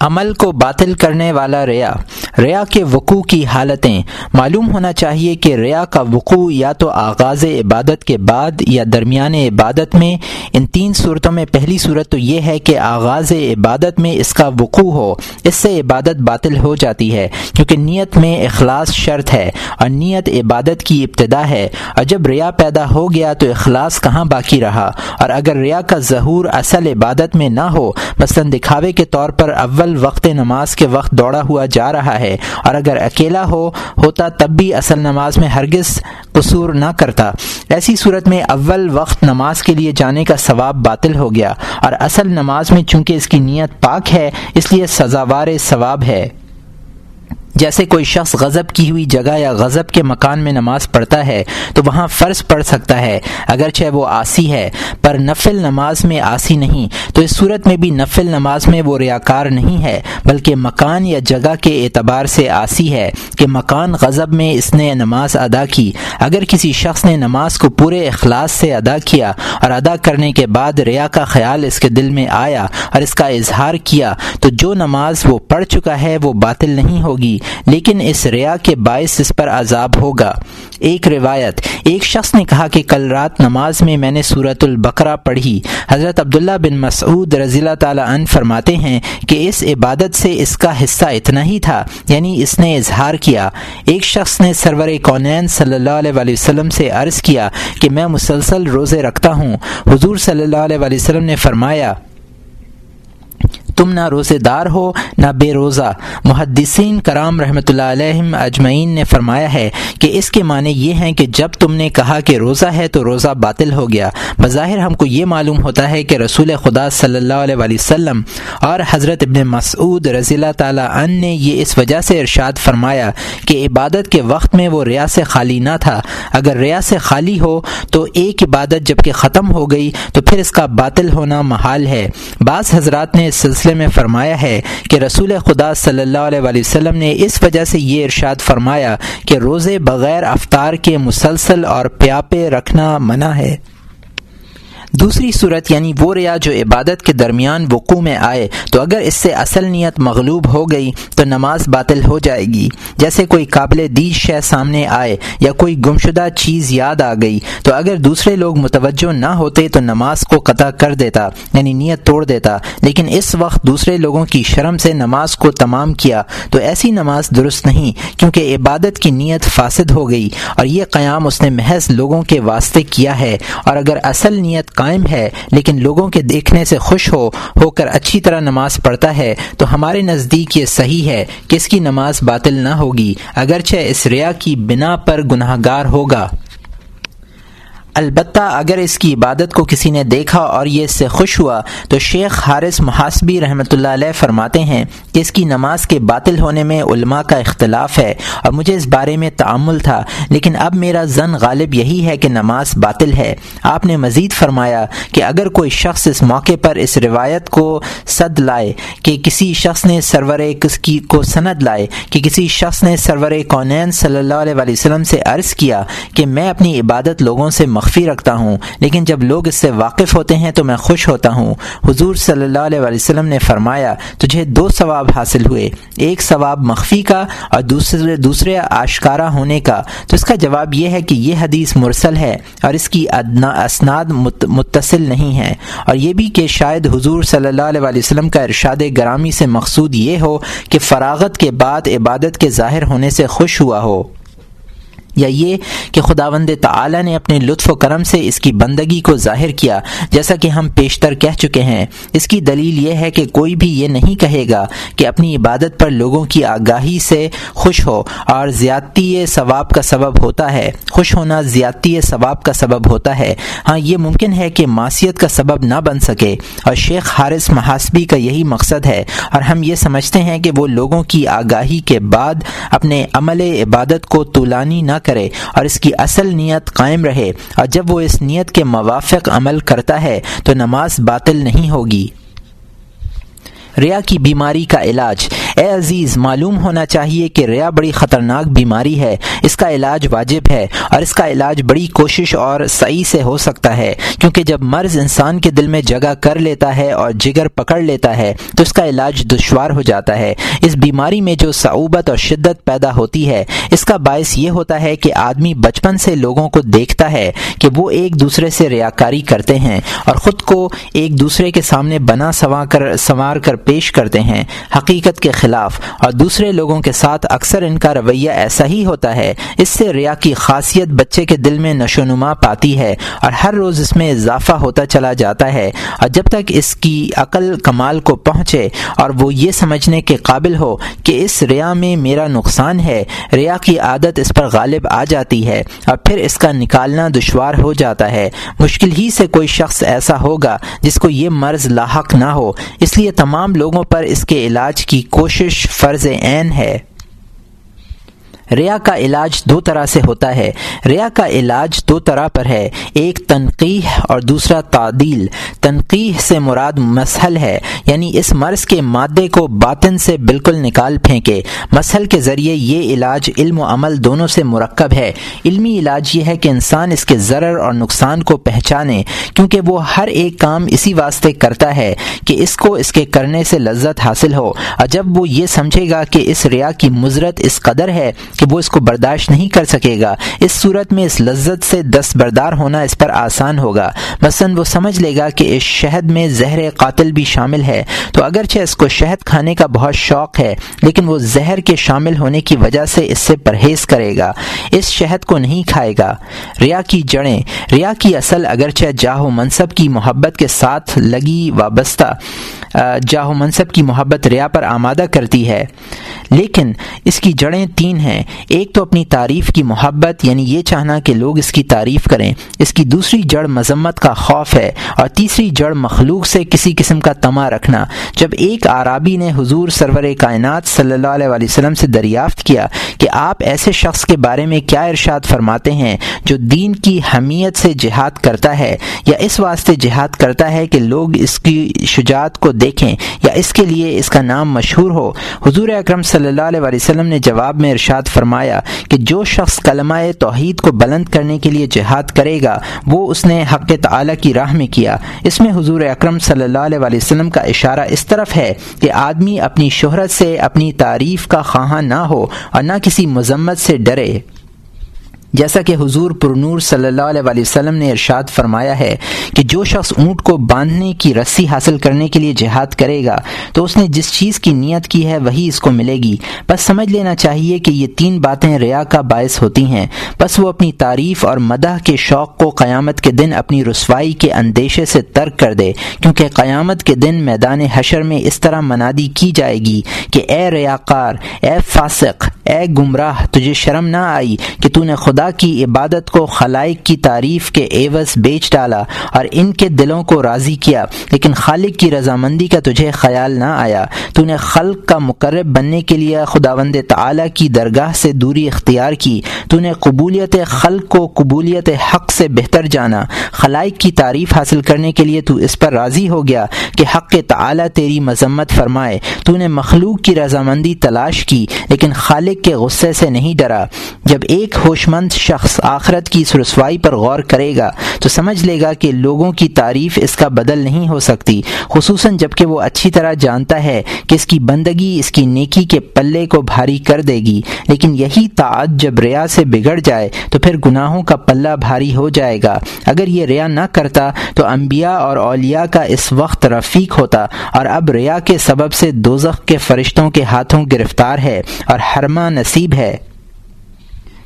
عمل کو باطل کرنے والا ریا۔ ریا کے وقوع کی حالتیں۔ معلوم ہونا چاہیے کہ ریا کا وقوع یا تو آغاز عبادت کے بعد یا درمیان عبادت میں۔ ان تین صورتوں میں پہلی صورت تو یہ ہے کہ آغاز عبادت میں اس کا وقوع ہو، اس سے عبادت باطل ہو جاتی ہے، کیونکہ نیت میں اخلاص شرط ہے اور نیت عبادت کی ابتدا ہے۔ اور جب ریا پیدا ہو گیا تو اخلاص کہاں باقی رہا؟ اور اگر ریا کا ظہور اصل عبادت میں نہ ہو، مثلاً دکھاوے کے طور پر اول وقت نماز کے وقت دوڑا ہوا جا رہا ہے اور اگر اکیلا ہو، ہوتا تب بھی اصل نماز میں ہرگز قصور نہ کرتا۔ ایسی صورت میں اول وقت نماز کے لیے جانے کا ثواب باطل ہو گیا۔ اور اصل نماز میں چونکہ اس کی نیت پاک ہے، اس لیے سزاوار ثواب ہے۔ جیسے کوئی شخص غضب کی ہوئی جگہ یا غضب کے مکان میں نماز پڑھتا ہے، تو وہاں فرض پڑھ سکتا ہے۔ اگرچہ وہ آسی ہے، پر نفل نماز میں آسی نہیں۔ تو اس صورت میں بھی نفل نماز میں وہ ریاکار نہیں ہے، بلکہ مکان یا جگہ کے اعتبار سے آسی ہے کہ مکان غضب میں اس نے نماز ادا کی۔ اگر کسی شخص نے نماز کو پورے اخلاص سے ادا کیا اور ادا کرنے کے بعد ریا کا خیال اس کے دل میں آیا اور اس کا اظہار کیا، تو جو نماز وہ پڑھ چکا ہے وہ باطل نہیں ہوگی۔ لیکن اس ریا کے باعث اس پر عذاب ہوگا۔ ایک روایت، ایک شخص نے کہا کہ کل رات نماز میں میں نے صورت البقرہ پڑھی۔ حضرت عبداللہ بن مسعود رضی اللہ تعالیٰ عنہ فرماتے ہیں کہ اس عبادت سے اس کا حصہ اتنا ہی تھا یعنی اس نے اظہار کیا۔ ایک شخص نے سرور کونین صلی اللہ علیہ وسلم سے عرض کیا کہ میں مسلسل روزے رکھتا ہوں۔ حضور صلی اللہ علیہ وسلم نے فرمایا تم نہ روزے دار ہو، نہ بے روزہ۔ محدثین کرام رحمۃ اللہ علیہ اجمعین نے فرمایا ہے کہ اس کے معنی یہ ہیں کہ جب تم نے کہا کہ روزہ ہے تو روزہ باطل ہو گیا۔ بظاہر ہم کو یہ معلوم ہوتا ہے کہ رسول خدا صلی اللہ علیہ وسلم اور حضرت ابن مسعود رضی اللہ تعالیٰ عنہ نے یہ اس وجہ سے ارشاد فرمایا کہ عبادت کے وقت میں وہ ریا سے خالی نہ تھا۔ اگر ریا سے خالی ہو تو ایک عبادت جبکہ ختم ہو گئی تو پھر اس کا باطل ہونا محال ہے۔ بعض حضرات نے اس سلسلے میں فرمایا ہے کہ رسول خدا صلی اللہ علیہ وسلم نے اس وجہ سے یہ ارشاد فرمایا کہ روزے بغیر افطار کے مسلسل اور پیاپے رکھنا منع ہے۔ دوسری صورت یعنی وہ ریا جو عبادت کے درمیان وقوع میں آئے، تو اگر اس سے اصل نیت مغلوب ہو گئی، تو نماز باطل ہو جائے گی۔ جیسے کوئی قابل دی شے سامنے آئے یا کوئی گمشدہ چیز یاد آ گئی، تو اگر دوسرے لوگ متوجہ نہ ہوتے، تو نماز کو قطع کر دیتا یعنی نیت توڑ دیتا۔ لیکن اس وقت دوسرے لوگوں کی شرم سے نماز کو تمام کیا، تو ایسی نماز درست نہیں، کیونکہ عبادت کی نیت فاسد ہو گئی۔ اور یہ قیام اس نے محض لوگوں کے واسطے کیا ہے۔ اور اگر اصل نیت قائم ہے، لیکن لوگوں کے دیکھنے سے خوش ہو ہو کر اچھی طرح نماز پڑھتا ہے، تو ہمارے نزدیک یہ صحیح ہے کہ اس کی نماز باطل نہ ہوگی، اگرچہ اس ریا کی بنا پر گناہ گار ہوگا۔ البتہ اگر اس کی عبادت کو کسی نے دیکھا اور یہ اس سے خوش ہوا، تو شیخ حارث محاسبی رحمۃ اللہ علیہ فرماتے ہیں کہ اس کی نماز کے باطل ہونے میں علماء کا اختلاف ہے اور مجھے اس بارے میں تعمل تھا، لیکن اب میرا زن غالب یہی ہے کہ نماز باطل ہے۔ آپ نے مزید فرمایا کہ اگر کوئی شخص اس موقع پر اس روایت کو صد لائے کہ کسی شخص نے سرور کی کو سند لائے، کہ کسی شخص نے سرور کونین صلی اللہ علیہ وسلم سے عرض کیا کہ میں اپنی عبادت لوگوں سے مخفی رکھتا ہوں۔ لیکن جب لوگ اس سے واقف ہوتے ہیں تو میں خوش ہوتا ہوں۔ حضور صلی اللہ علیہ وسلم نے فرمایا، تجھے دو ثواب حاصل ہوئے۔ ایک ثواب مخفی کا اور دوسرے دوسرے آشکارا ہونے کا۔ تو اس کا جواب یہ ہے کہ یہ حدیث مرسل ہے اور اس کی اسناد متصل نہیں ہے۔ اور یہ بھی کہ شاید حضور صلی اللہ علیہ وسلم کا ارشاد گرامی سے مقصود یہ ہو کہ فراغت کے بعد عبادت کے ظاہر ہونے سے خوش ہوا ہو۔ یا یہ کہ خداوند تعالی نے اپنے لطف و کرم سے اس کی بندگی کو ظاہر کیا، جیسا کہ ہم پیشتر کہہ چکے ہیں۔ اس کی دلیل یہ ہے کہ کوئی بھی یہ نہیں کہے گا کہ اپنی عبادت پر لوگوں کی آگاہی سے خوش ہو اور زیادتی ثواب کا سبب ہوتا ہے۔ خوش ہونا زیادتی ثواب کا سبب ہوتا ہے۔ ہاں یہ ممکن ہے کہ معاشیت کا سبب نہ بن سکے۔ اور شیخ حارث محاسبی کا یہی مقصد ہے۔ اور ہم یہ سمجھتے ہیں کہ وہ لوگوں کی آگاہی کے بعد اپنے عمل عبادت کو طولانی نہ کرے اور اس کی اصل نیت قائم رہے اور جب وہ اس نیت کے موافق عمل کرتا ہے تو نماز باطل نہیں ہوگی۔ ریا کی بیماری کا علاج۔ اے عزیز، معلوم ہونا چاہیے کہ ریا بڑی خطرناک بیماری ہے۔ اس کا علاج واجب ہے اور اس کا علاج بڑی کوشش اور صحیح سے ہو سکتا ہے۔ کیونکہ جب مرض انسان کے دل میں جگہ کر لیتا ہے اور جگر پکڑ لیتا ہے، تو اس کا علاج دشوار ہو جاتا ہے۔ اس بیماری میں جو صعوبت اور شدت پیدا ہوتی ہے، اس کا باعث یہ ہوتا ہے کہ آدمی بچپن سے لوگوں کو دیکھتا ہے کہ وہ ایک دوسرے سے ریاکاری کرتے ہیں اور خود کو ایک دوسرے کے سامنے بنا سوا کر سنوار کر پیش کرتے ہیں۔ حقیقت کے خلاف خلاف۔ اور دوسرے لوگوں کے ساتھ اکثر ان کا رویہ ایسا ہی ہوتا ہے، اس سے ریا کی خاصیت بچے کے دل میں نشو نما پاتی ہے اور ہر روز اس میں اضافہ ہوتا چلا جاتا ہے۔ اور جب تک اس کی عقل کمال کو پہنچے اور وہ یہ سمجھنے کے قابل ہو کہ اس ریا میں میرا نقصان ہے، ریا کی عادت اس پر غالب آ جاتی ہے اور پھر اس کا نکالنا دشوار ہو جاتا ہے۔ مشکل ہی سے کوئی شخص ایسا ہوگا جس کو یہ مرض لاحق نہ ہو۔ اس لیے تمام لوگوں پر اس کے علاج کی کوشش فرض عین ہے۔ ریا کا علاج دو طرح سے ہوتا ہے۔ ریا کا علاج دو طرح پر ہے۔ ایک تنقیح اور دوسرا تعدیل۔ تنقیح سے مراد مسحل ہے یعنی اس مرض کے مادے کو باطن سے بالکل نکال پھینکے۔ مسحل کے ذریعے یہ علاج علم و عمل دونوں سے مرکب ہے۔ علمی علاج یہ ہے کہ انسان اس کے ضرر اور نقصان کو پہچانے، کیونکہ وہ ہر ایک کام اسی واسطے کرتا ہے کہ اس کو اس کے کرنے سے لذت حاصل ہو۔ اور جب وہ یہ سمجھے گا کہ اس ریا کی مضرت اس قدر ہے کہ وہ اس کو برداشت نہیں کر سکے گا۔ اس صورت میں اس لذت سے دست بردار ہونا اس پر آسان ہوگا۔ مثلا وہ سمجھ لے گا کہ اس شہد میں زہر قاتل بھی شامل ہے۔ تو اگرچہ اس کو شہد کھانے کا بہت شوق ہے، لیکن وہ زہر کے شامل ہونے کی وجہ سے اس سے پرہیز کرے گا۔ اس شہد کو نہیں کھائے گا۔ ریا کی جڑیں۔ ریا کی اصل اگرچہ جاہو منصب کی محبت کے ساتھ لگی وابستہ جاہو منصب کی محبت ریا پر آمادہ کرتی ہے۔ لیکن اس کی جڑیں تین ہیں۔ ایک تو اپنی تعریف کی محبت یعنی یہ چاہنا کہ لوگ اس کی تعریف کریں۔ اس کی دوسری جڑ مذمت کا خوف ہے اور تیسری جڑ مخلوق سے کسی قسم کا تما رکھنا۔ جب ایک عرابی نے حضور سرور کائنات صلی اللہ علیہ وسلم سے دریافت کیا کہ آپ ایسے شخص کے بارے میں کیا ارشاد فرماتے ہیں جو دین کی حمیت سے جہاد کرتا ہے، یا اس واسطے جہاد کرتا ہے کہ لوگ اس کی شجاعت کو دیکھیں، یا اس کے لیے اس کا نام مشہور ہو۔ حضور اکرم صلی اللہ علیہ وسلم نے جواب میں ارشاد فرمایا کہ جو شخص کلمہ توحید کو بلند کرنے کے لیے جہاد کرے گا، وہ اس نے حق تعالی کی راہ میں کیا۔ اس میں حضور اکرم صلی اللہ علیہ وسلم کا اشارہ اس طرف ہے کہ آدمی اپنی شہرت سے، اپنی تعریف کا خواہاں نہ ہو اور نہ کسی مذمت سے ڈرے۔ جیسا کہ حضور پرنور صلی اللہ علیہ وسلم نے ارشاد فرمایا ہے کہ جو شخص اونٹ کو باندھنے کی رسی حاصل کرنے کے لیے جہاد کرے گا، تو اس نے جس چیز کی نیت کی ہے وہی اس کو ملے گی۔ بس سمجھ لینا چاہیے کہ یہ تین باتیں ریا کا باعث ہوتی ہیں۔ بس وہ اپنی تعریف اور مدح کے شوق کو قیامت کے دن اپنی رسوائی کے اندیشے سے ترک کر دے، کیونکہ قیامت کے دن میدان حشر میں اس طرح منادی کی جائے گی کہ اے ریاکار، اے فاسق، اے گمراہ، تجھے شرم نہ آئی کہ تو نے خدا کی عبادت کو خلائق کی تعریف کے ایوز بیچ ڈالا اور ان کے دلوں کو راضی کیا، لیکن خالق کی رضامندی کا تجھے خیال نہ آیا۔ تو نے خلق کا مقرب بننے کے لیے خداوند تعالی کی درگاہ سے دوری اختیار کی۔ تو نے قبولیت خلق کو قبولیت حق سے بہتر جانا۔ خلائق کی تعریف حاصل کرنے کے لیے تو اس پر راضی ہو گیا کہ حق تعالی تیری مذمت فرمائے۔ تو نے مخلوق کی رضامندی تلاش کی، لیکن خالق کے غصے سے نہیں ڈرا۔ جب ایک ہوش مند شخص آخرت کی سرسوائی پر غور کرے گا، تو سمجھ لے گا کہ لوگوں کی تعریف اس کا بدل نہیں ہو سکتی۔ خصوصاً جبکہ وہ اچھی طرح جانتا ہے کہ اس کی بندگی اس کی نیکی کے پلے کو بھاری کر دے گی۔ لیکن یہی تعت جب ریا سے بگڑ جائے، تو پھر گناہوں کا پلہ بھاری ہو جائے گا۔ اگر یہ ریا نہ کرتا تو انبیاء اور اولیاء کا اس وقت رفیق ہوتا اور اب ریا کے سبب سے دوزخ کے فرشتوں کے ہاتھوں گرفتار ہے اور ہرما نصیب ہے۔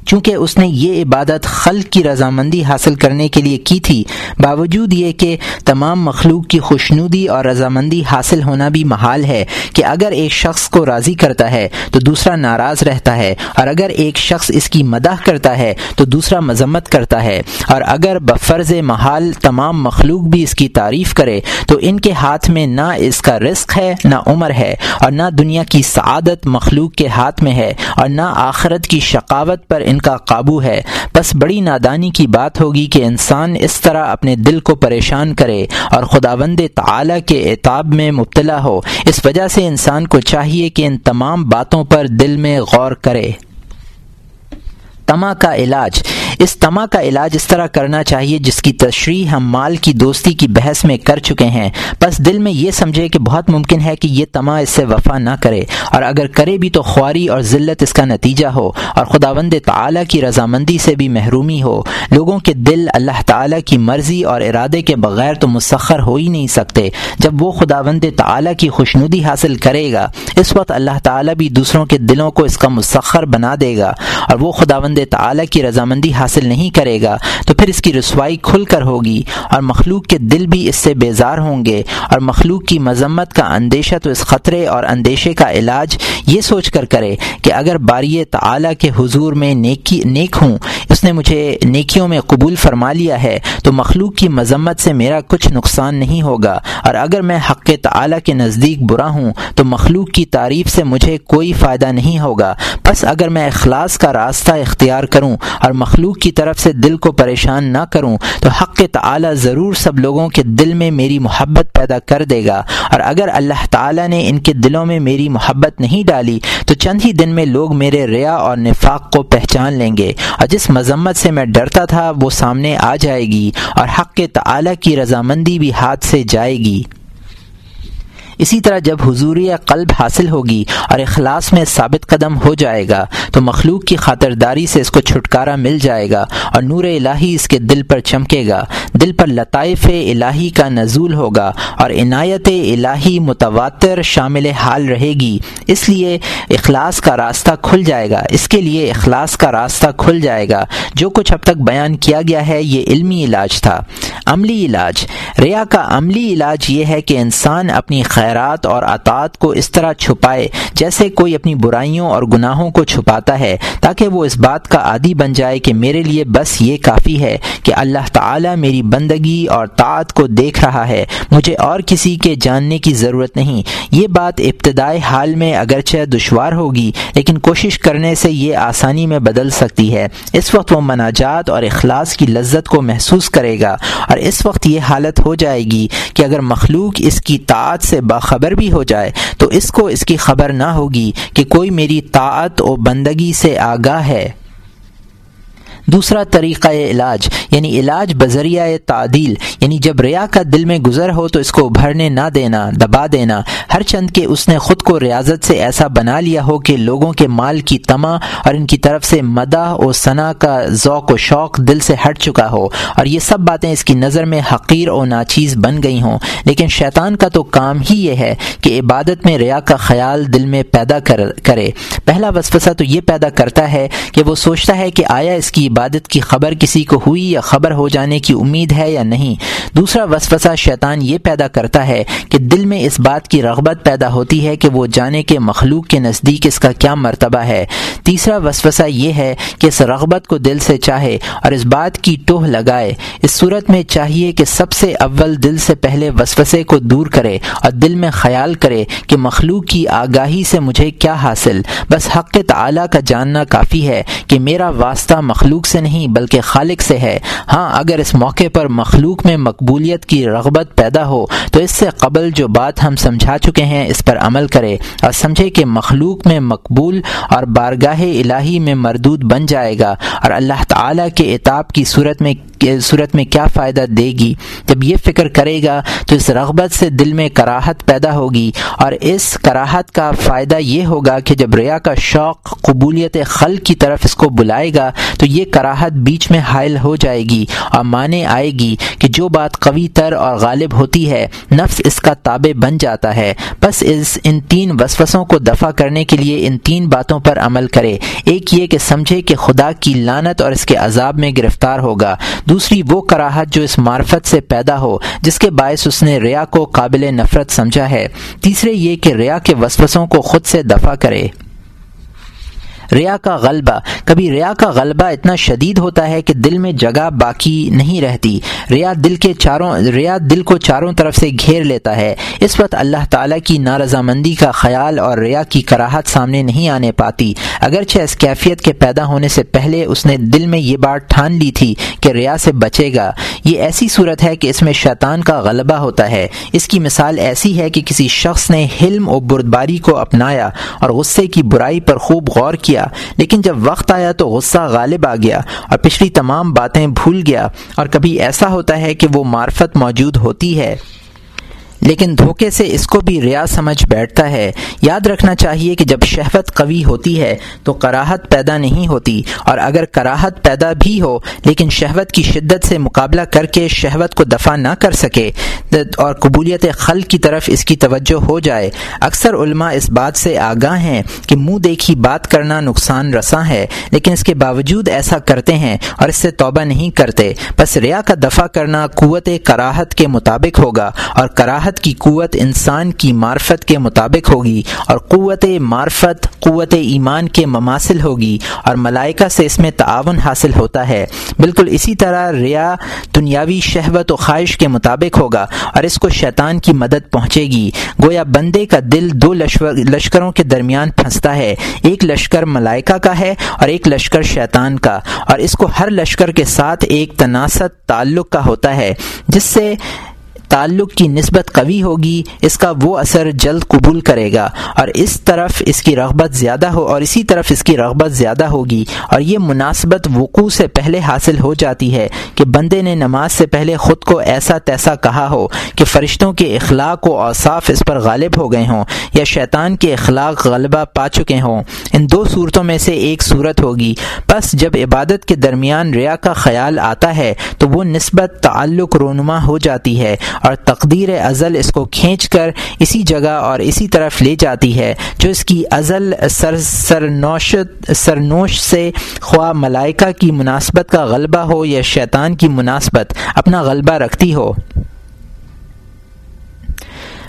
چونکہ اس نے یہ عبادت خلق کی رضامندی حاصل کرنے کے لیے کی تھی، باوجود یہ کہ تمام مخلوق کی خوشنودی اور رضامندی حاصل ہونا بھی محال ہے کہ اگر ایک شخص کو راضی کرتا ہے تو دوسرا ناراض رہتا ہے، اور اگر ایک شخص اس کی مدح کرتا ہے تو دوسرا مذمت کرتا ہے۔ اور اگر بفرض محال تمام مخلوق بھی اس کی تعریف کرے تو ان کے ہاتھ میں نہ اس کا رزق ہے، نہ عمر ہے، اور نہ دنیا کی سعادت مخلوق کے ہاتھ میں ہے، اور نہ آخرت کی شقاوت پر ان کا قابو ہے۔ بس بڑی نادانی کی بات ہوگی کہ انسان اس طرح اپنے دل کو پریشان کرے اور خداوند تعالی کے اعتاب میں مبتلا ہو۔ اس وجہ سے انسان کو چاہیے کہ ان تمام باتوں پر دل میں غور کرے۔ تما کا علاج۔ اس تما کا علاج اس طرح کرنا چاہیے جس کی تشریح ہم مال کی دوستی کی بحث میں کر چکے ہیں۔ بس دل میں یہ سمجھے کہ بہت ممکن ہے کہ یہ تما اس سے وفا نہ کرے۔ اور اگر کرے بھی تو خواری اور ذلت اس کا نتیجہ ہو۔ اور خداوند تعالی کی رضامندی سے بھی محرومی ہو۔ لوگوں کے دل اللہ تعالی کی مرضی اور ارادے کے بغیر تو مسخر ہو ہی نہیں سکتے۔ جب وہ خداوند تعالی کی خوشنودی حاصل کرے گا، اس وقت اللہ تعالی بھی دوسروں کے دلوں کو اس کا مسخر بنا دے گا۔ اور وہ خداوند تعالی کی رضامندی حاصل حاصل نہیں کرے گا، تو پھر اس کی رسوائی کھل کر ہوگی اور مخلوق کے دل بھی اس سے بیزار ہوں گے اور مخلوق کی مذمت کا اندیشہ تو اس خطرے اور اندیشے کا علاج یہ سوچ کر کرے کہ اگر باری تعالی کے حضور میں نیکی، نیک ہوں، اس نے مجھے نیکیوں میں قبول فرما لیا ہے، تو مخلوق کی مذمت سے میرا کچھ نقصان نہیں ہوگا۔ اور اگر میں حق تعالی کے نزدیک برا ہوں، تو مخلوق کی تعریف سے مجھے کوئی فائدہ نہیں ہوگا۔ بس اگر میں اخلاص کا راستہ اختیار کروں اور مخلوق کی طرف سے دل کو پریشان نہ کروں، تو حق تعالی ضرور سب لوگوں کے دل میں میری محبت پیدا کر دے گا۔ اور اگر اللہ تعالی نے ان کے دلوں میں میری محبت نہیں ڈالی، تو چند ہی دن میں لوگ میرے ریا اور نفاق کو پہچان لیں گے۔ اور جس مذمت سے میں ڈرتا تھا، وہ سامنے آ جائے گی، اور حق تعالی کی رضامندی بھی ہاتھ سے جائے گی۔ اسی طرح جب حضوری قلب حاصل ہوگی اور اخلاص میں ثابت قدم ہو جائے گا، تو مخلوق کی خاطرداری سے اس کو چھٹکارا مل جائے گا اور نور الہی اس کے دل پر چمکے گا۔ دل پر لطائف الہی کا نزول ہوگا اور عنایت الہی متواتر شامل حال رہے گی۔ اس لیے اخلاص کا راستہ کھل جائے گا۔ اس کے لیے اخلاص کا راستہ کھل جائے گا۔ جو کچھ اب تک بیان کیا گیا ہے، یہ علمی علاج تھا۔ عملی علاج۔ ریا کا عملی علاج یہ ہے کہ انسان اپنی خیال خیرات اور اطاعت کو اس طرح چھپائے جیسے کوئی اپنی برائیوں اور گناہوں کو چھپاتا ہے، تاکہ وہ اس بات کا عادی بن جائے کہ میرے لیے بس یہ کافی ہے کہ اللہ تعالی میری بندگی اور طاعت کو دیکھ رہا ہے۔ مجھے اور کسی کے جاننے کی ضرورت نہیں۔ یہ بات ابتدائی حال میں اگرچہ دشوار ہوگی، لیکن کوشش کرنے سے یہ آسانی میں بدل سکتی ہے۔ اس وقت وہ مناجات اور اخلاص کی لذت کو محسوس کرے گا اور اس وقت یہ حالت ہو جائے گی کہ اگر مخلوق اس کی طاعت سے باخبر بھی ہو جائے تو اس کو اس کی خبر نہ ہوگی کہ کوئی میری طاعت و بندگی سے آگاہ ہے۔ دوسرا طریقہ علاج یعنی علاج بذریعہ تعدیل یعنی جب ریا کا دل میں گزر ہو تو اس کو ابھرنے نہ دینا، دبا دینا۔ ہر چند کے اس نے خود کو ریاضت سے ایسا بنا لیا ہو کہ لوگوں کے مال کی تما اور ان کی طرف سے مداح و ثنا کا ذوق و شوق دل سے ہٹ چکا ہو۔ اور یہ سب باتیں اس کی نظر میں حقیر و ناچیز بن گئی ہوں۔ لیکن شیطان کا تو کام ہی یہ ہے کہ عبادت میں ریا کا خیال دل میں پیدا کرے۔ پہلا وسوسہ تو یہ پیدا کرتا ہے کہ وہ سوچتا ہے کہ آیا اس کی عبادت عبادت کی خبر کسی کو ہوئی یا خبر ہو جانے کی امید ہے یا نہیں؟ دوسرا وسوسہ شیطان یہ پیدا کرتا ہے کہ دل میں اس بات کی رغبت پیدا ہوتی ہے کہ وہ جانے کے مخلوق کے نزدیک اس کا کیا مرتبہ ہے۔ تیسرا وسوسہ یہ ہے کہ اس رغبت کو دل سے چاہے اور اس بات کی ٹوہ لگائے۔ اس صورت میں چاہیے کہ سب سے اول دل سے پہلے وسوسے کو دور کرے اور دل میں خیال کرے کہ مخلوق کی آگاہی سے مجھے کیا حاصل۔ بس حق تعالی کا جاننا کافی ہے کہ میرا واسطہ مخلوق سے نہیں بلکہ خالق سے ہے۔ ہاں اگر اس موقع پر مخلوق میں مقبولیت کی رغبت پیدا ہو، تو اس سے قبل جو بات ہم سمجھا چکے ہیں، اس پر عمل کرے اور سمجھے کہ مخلوق میں مقبول اور بارگاہ الہی میں مردود بن جائے گا۔ اور اللہ تعالی کے اتاب کی صورت میں صورت میں کیا فائدہ دے گی؟ جب یہ فکر کرے گا تو اس رغبت سے دل میں کراہت پیدا ہوگی اور اس کراہت کا فائدہ یہ ہوگا کہ جب ریا کا شوق قبولیت خل کی طرف اس کو بلائے گا تو یہ کراہت بیچ میں حائل ہو جائے گی اور مانے آئے گی کہ جو بات قوی تر اور غالب ہوتی ہے، نفس اس کا تابع بن جاتا ہے۔ بس اس ان تین وسوسوں کو دفع کرنے کے لیے ان تین باتوں پر عمل کرے۔ ایک یہ کہ سمجھے کہ خدا کی لانت اور اس کے عذاب میں گرفتار ہوگا۔ دوسری وہ کراہت جو اس معرفت سے پیدا ہو، جس کے باعث اس نے ریا کو قابل نفرت سمجھا ہے۔ تیسرے یہ کہ ریا کے وسوسوں کو خود سے دفع کرے۔ ریا کا غلبہ۔ کبھی ریا کا غلبہ اتنا شدید ہوتا ہے کہ دل میں جگہ باقی نہیں رہتی۔ ریا دل کے چاروں ریا دل کو چاروں طرف سے گھیر لیتا ہے۔ اس وقت اللہ تعالیٰ کی نارضامندی کا خیال اور ریا کی کراہت سامنے نہیں آنے پاتی۔ اگرچہ اس کیفیت کے پیدا ہونے سے پہلے اس نے دل میں یہ بات ٹھان لی تھی کہ ریا سے بچے گا۔ یہ ایسی صورت ہے کہ اس میں شیطان کا غلبہ ہوتا ہے۔ اس کی مثال ایسی ہے کہ کسی شخص نے حلم و بردباری کو اپنایا اور غصے کی برائی پر خوب غور کیا۔ لیکن جب وقت آیا تو غصہ غالب آ گیا اور پچھلی تمام باتیں بھول گیا اور کبھی ایسا ہوتا ہے کہ وہ معرفت موجود ہوتی ہے۔ لیکن دھوکے سے اس کو بھی ریا سمجھ بیٹھتا ہے۔ یاد رکھنا چاہیے کہ جب شہوت قوی ہوتی ہے تو کراہت پیدا نہیں ہوتی، اور اگر کراہت پیدا بھی ہو، لیکن شہوت کی شدت سے مقابلہ کر کے شہوت کو دفع نہ کر سکے، اور قبولیت خل کی طرف اس کی توجہ ہو جائے۔ اکثر علماء اس بات سے آگاہ ہیں کہ منہ دیکھی بات کرنا نقصان رساں ہے، لیکن اس کے باوجود ایسا کرتے ہیں اور اس سے توبہ نہیں کرتے۔ بس ریا کا دفع کرنا قوت کراہت کے مطابق ہوگا، اور کراہت کی قوت انسان کی معرفت کے مطابق ہوگی اور قوت معرفت، قوت ایمان کے مماثل ہوگی اور ملائکہ سے اس میں تعاون حاصل ہوتا ہے۔ بالکل اسی طرح ریا دنیاوی شہوت و خواہش کے مطابق ہوگا اور اس کو شیطان کی مدد پہنچے گی۔ گویا بندے کا دل دو لشکروں کے درمیان پھنستا ہے۔ ایک لشکر ملائکہ کا ہے اور ایک لشکر شیطان کا۔ اور اس کو ہر لشکر کے ساتھ ایک تناسب، تعلق کا ہوتا ہے، جس سے تعلق کی نسبت قوی ہوگی، اس کا وہ اثر جلد قبول کرے گا اور اس طرف اس کی رغبت زیادہ ہو اور اسی طرف اس کی رغبت زیادہ ہوگی اور یہ مناسبت وقوع سے پہلے حاصل ہو جاتی ہے کہ بندے نے نماز سے پہلے خود کو ایسا تیسا کہا ہو کہ فرشتوں کے اخلاق و اوصاف اس پر غالب ہو گئے ہوں یا شیطان کے اخلاق غلبہ پا چکے ہوں۔ ان دو صورتوں میں سے ایک صورت ہوگی۔ بس جب عبادت کے درمیان ریا کا خیال آتا ہے تو وہ نسبت تعلق رونما ہو جاتی ہے اور تقدیر ازل اس کو کھینچ کر اسی جگہ اور اسی طرف لے جاتی ہے، جو اس کی ازل سر سرنوش سرنوش سے خواہ ملائکہ کی مناسبت کا غلبہ ہو یا شیطان کی مناسبت، اپنا غلبہ رکھتی ہو۔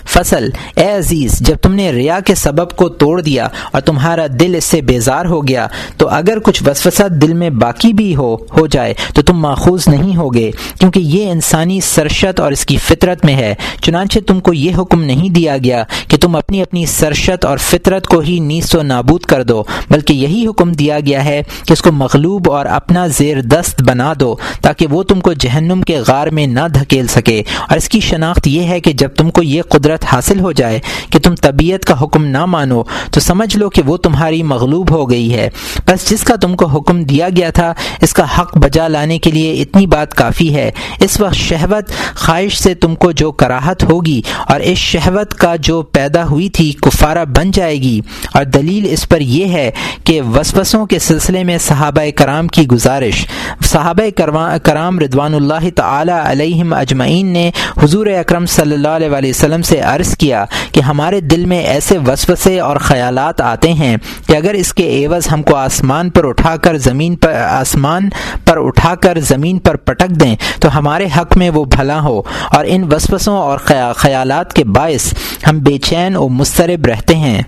فصل، اے عزیز، جب تم نے ریا کے سبب کو توڑ دیا اور تمہارا دل اس سے بیزار ہو گیا، تو اگر کچھ وسوسہ دل میں باقی بھی ہو ہو جائے، تو تم ماخوذ نہیں ہوگے، کیونکہ یہ انسانی سرشت اور اس کی فطرت میں ہے۔ چنانچہ تم کو یہ حکم نہیں دیا گیا کہ تم اپنی اپنی سرشت اور فطرت کو ہی نیس و نابود کر دو، بلکہ یہی حکم دیا گیا ہے کہ اس کو مغلوب اور اپنا زیر دست بنا دو، تاکہ وہ تم کو جہنم کے غار میں نہ دھکیل سکے۔ اور اس کی شناخت یہ ہے کہ جب تم کو یہ قدرت قدرت حاصل ہو جائے کہ تم طبیعت کا حکم نہ مانو، تو سمجھ لو کہ وہ تمہاری مغلوب ہو گئی ہے۔ بس جس کا تم کو حکم دیا گیا تھا، اس کا حق بجا لانے کے لیے اتنی بات کافی ہے۔ اس وقت شہوت خواہش سے تم کو جو کراہت ہوگی اور اس شہوت کا جو پیدا ہوئی تھی، کفارہ بن جائے گی۔ اور دلیل اس پر یہ ہے کہ وسوسوں کے سلسلے میں صحابہ کرام کی گزارش۔ صحابہ کرام ردوان اللہ تعالی علیہم اجمعین نے حضور اکرم صلی اللہ علیہ وسلم سے عرض کیا کہ ہمارے دل میں ایسے وسوسے اور خیالات آتے ہیں کہ اگر اس کے عوض ہم کو آسمان پر اٹھا کر زمین پر آسمان پر اٹھا کر زمین پر پٹک دیں، تو ہمارے حق میں وہ بھلا ہو۔ اور ان وسوسوں اور خیالات کے باعث ہم بے چین و مسترب رہتے ہیں۔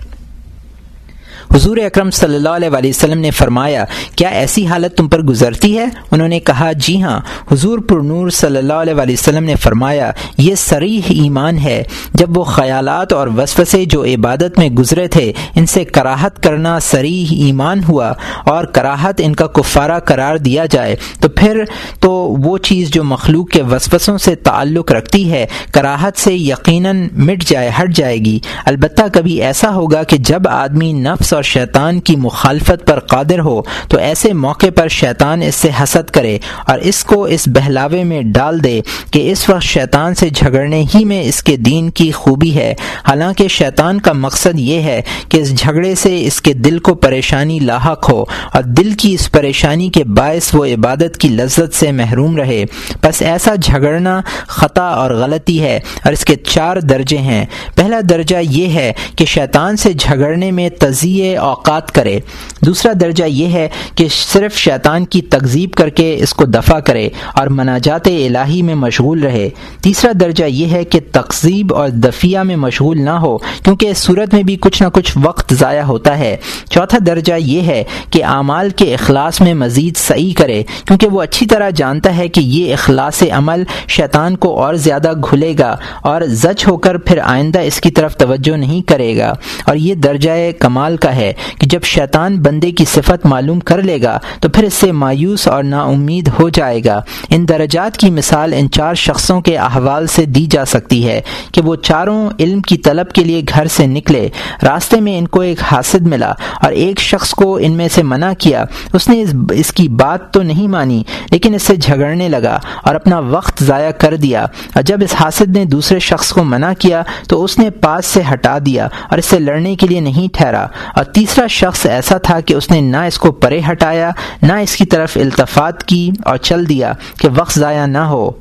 حضور اکرم صلی اللہ علیہ وسلم نے فرمایا، کیا ایسی حالت تم پر گزرتی ہے؟ انہوں نے کہا جی ہاں حضور پر نور صلی اللہ علیہ وسلم نے فرمایا، یہ سریح ایمان ہے۔ جب وہ خیالات اور وسوسے جو عبادت میں گزرے تھے، ان سے کراہت کرنا سریح ایمان ہوا اور کراہت ان کا کفارہ قرار دیا جائے، تو پھر تو وہ چیز جو مخلوق کے وسوسوں سے تعلق رکھتی ہے، کراہت سے یقیناً مٹ جائے، ہٹ جائے گی۔ البتہ کبھی ایسا ہوگا کہ جب آدمی نفس اور شیطان کی مخالفت پر قادر ہو تو ایسے موقع پر شیطان اس سے حسد کرے اور اس کو اس بہلاوے میں ڈال دے کہ اس وقت شیطان سے جھگڑنے ہی میں اس کے دین کی خوبی ہے۔ حالانکہ شیطان کا مقصد یہ ہے کہ اس جھگڑے سے اس کے دل کو پریشانی لاحق ہو اور دل کی اس پریشانی کے باعث وہ عبادت کی لذت سے محروم رہے۔ بس ایسا جھگڑنا خطا اور غلطی ہے اور اس کے چار درجے ہیں۔ پہلا درجہ یہ ہے کہ شیطان سے جھگڑنے میں تزیے لیے اوقات کرے۔ دوسرا درجہ یہ ہے کہ صرف شیطان کی تقزیب کر کے اس کو دفع کرے اور مناجات الہی میں مشغول رہے۔ تیسرا درجہ یہ ہے کہ تقزیب اور دفیہ میں مشغول نہ ہو، کیونکہ اس صورت میں بھی کچھ نہ کچھ وقت ضائع ہوتا ہے۔ چوتھا درجہ یہ ہے کہ اعمال کے اخلاص میں مزید صحیح کرے، کیونکہ وہ اچھی طرح جانتا ہے کہ یہ اخلاص عمل شیطان کو اور زیادہ گھلے گا اور زچ ہو کر پھر آئندہ اس کی طرف توجہ نہیں کرے گا۔ اور یہ درجہ کمال کا ہے کہ جب شیطان بندے کی صفت معلوم کر لے گا تو پھر اس سے مایوس اور نا امید ہو جائے گا۔ ان درجات کی مثال ان چار شخصوں کے احوال سے دی جا سکتی ہے کہ وہ چاروں علم کی طلب کے لیے گھر سے نکلے۔ راستے میں ان کو ایک حاسد ملا اور ایک شخص کو ان میں سے منع کیا۔ اس نے اس اس کی بات تو نہیں مانی، لیکن اس سے جھگڑنے لگا اور اپنا وقت ضائع کر دیا۔ اور جب اس حاسد نے دوسرے شخص کو منع کیا تو اس نے پاس سے ہٹا دیا اور اس سے لڑنے کے لیے نہیں ٹھہرا۔ اور تیسرا شخص ایسا تھا کہ اس نے نہ اس کو پرے ہٹایا، نہ اس کی طرف التفات کی اور چل دیا کہ وقت ضائع نہ ہو۔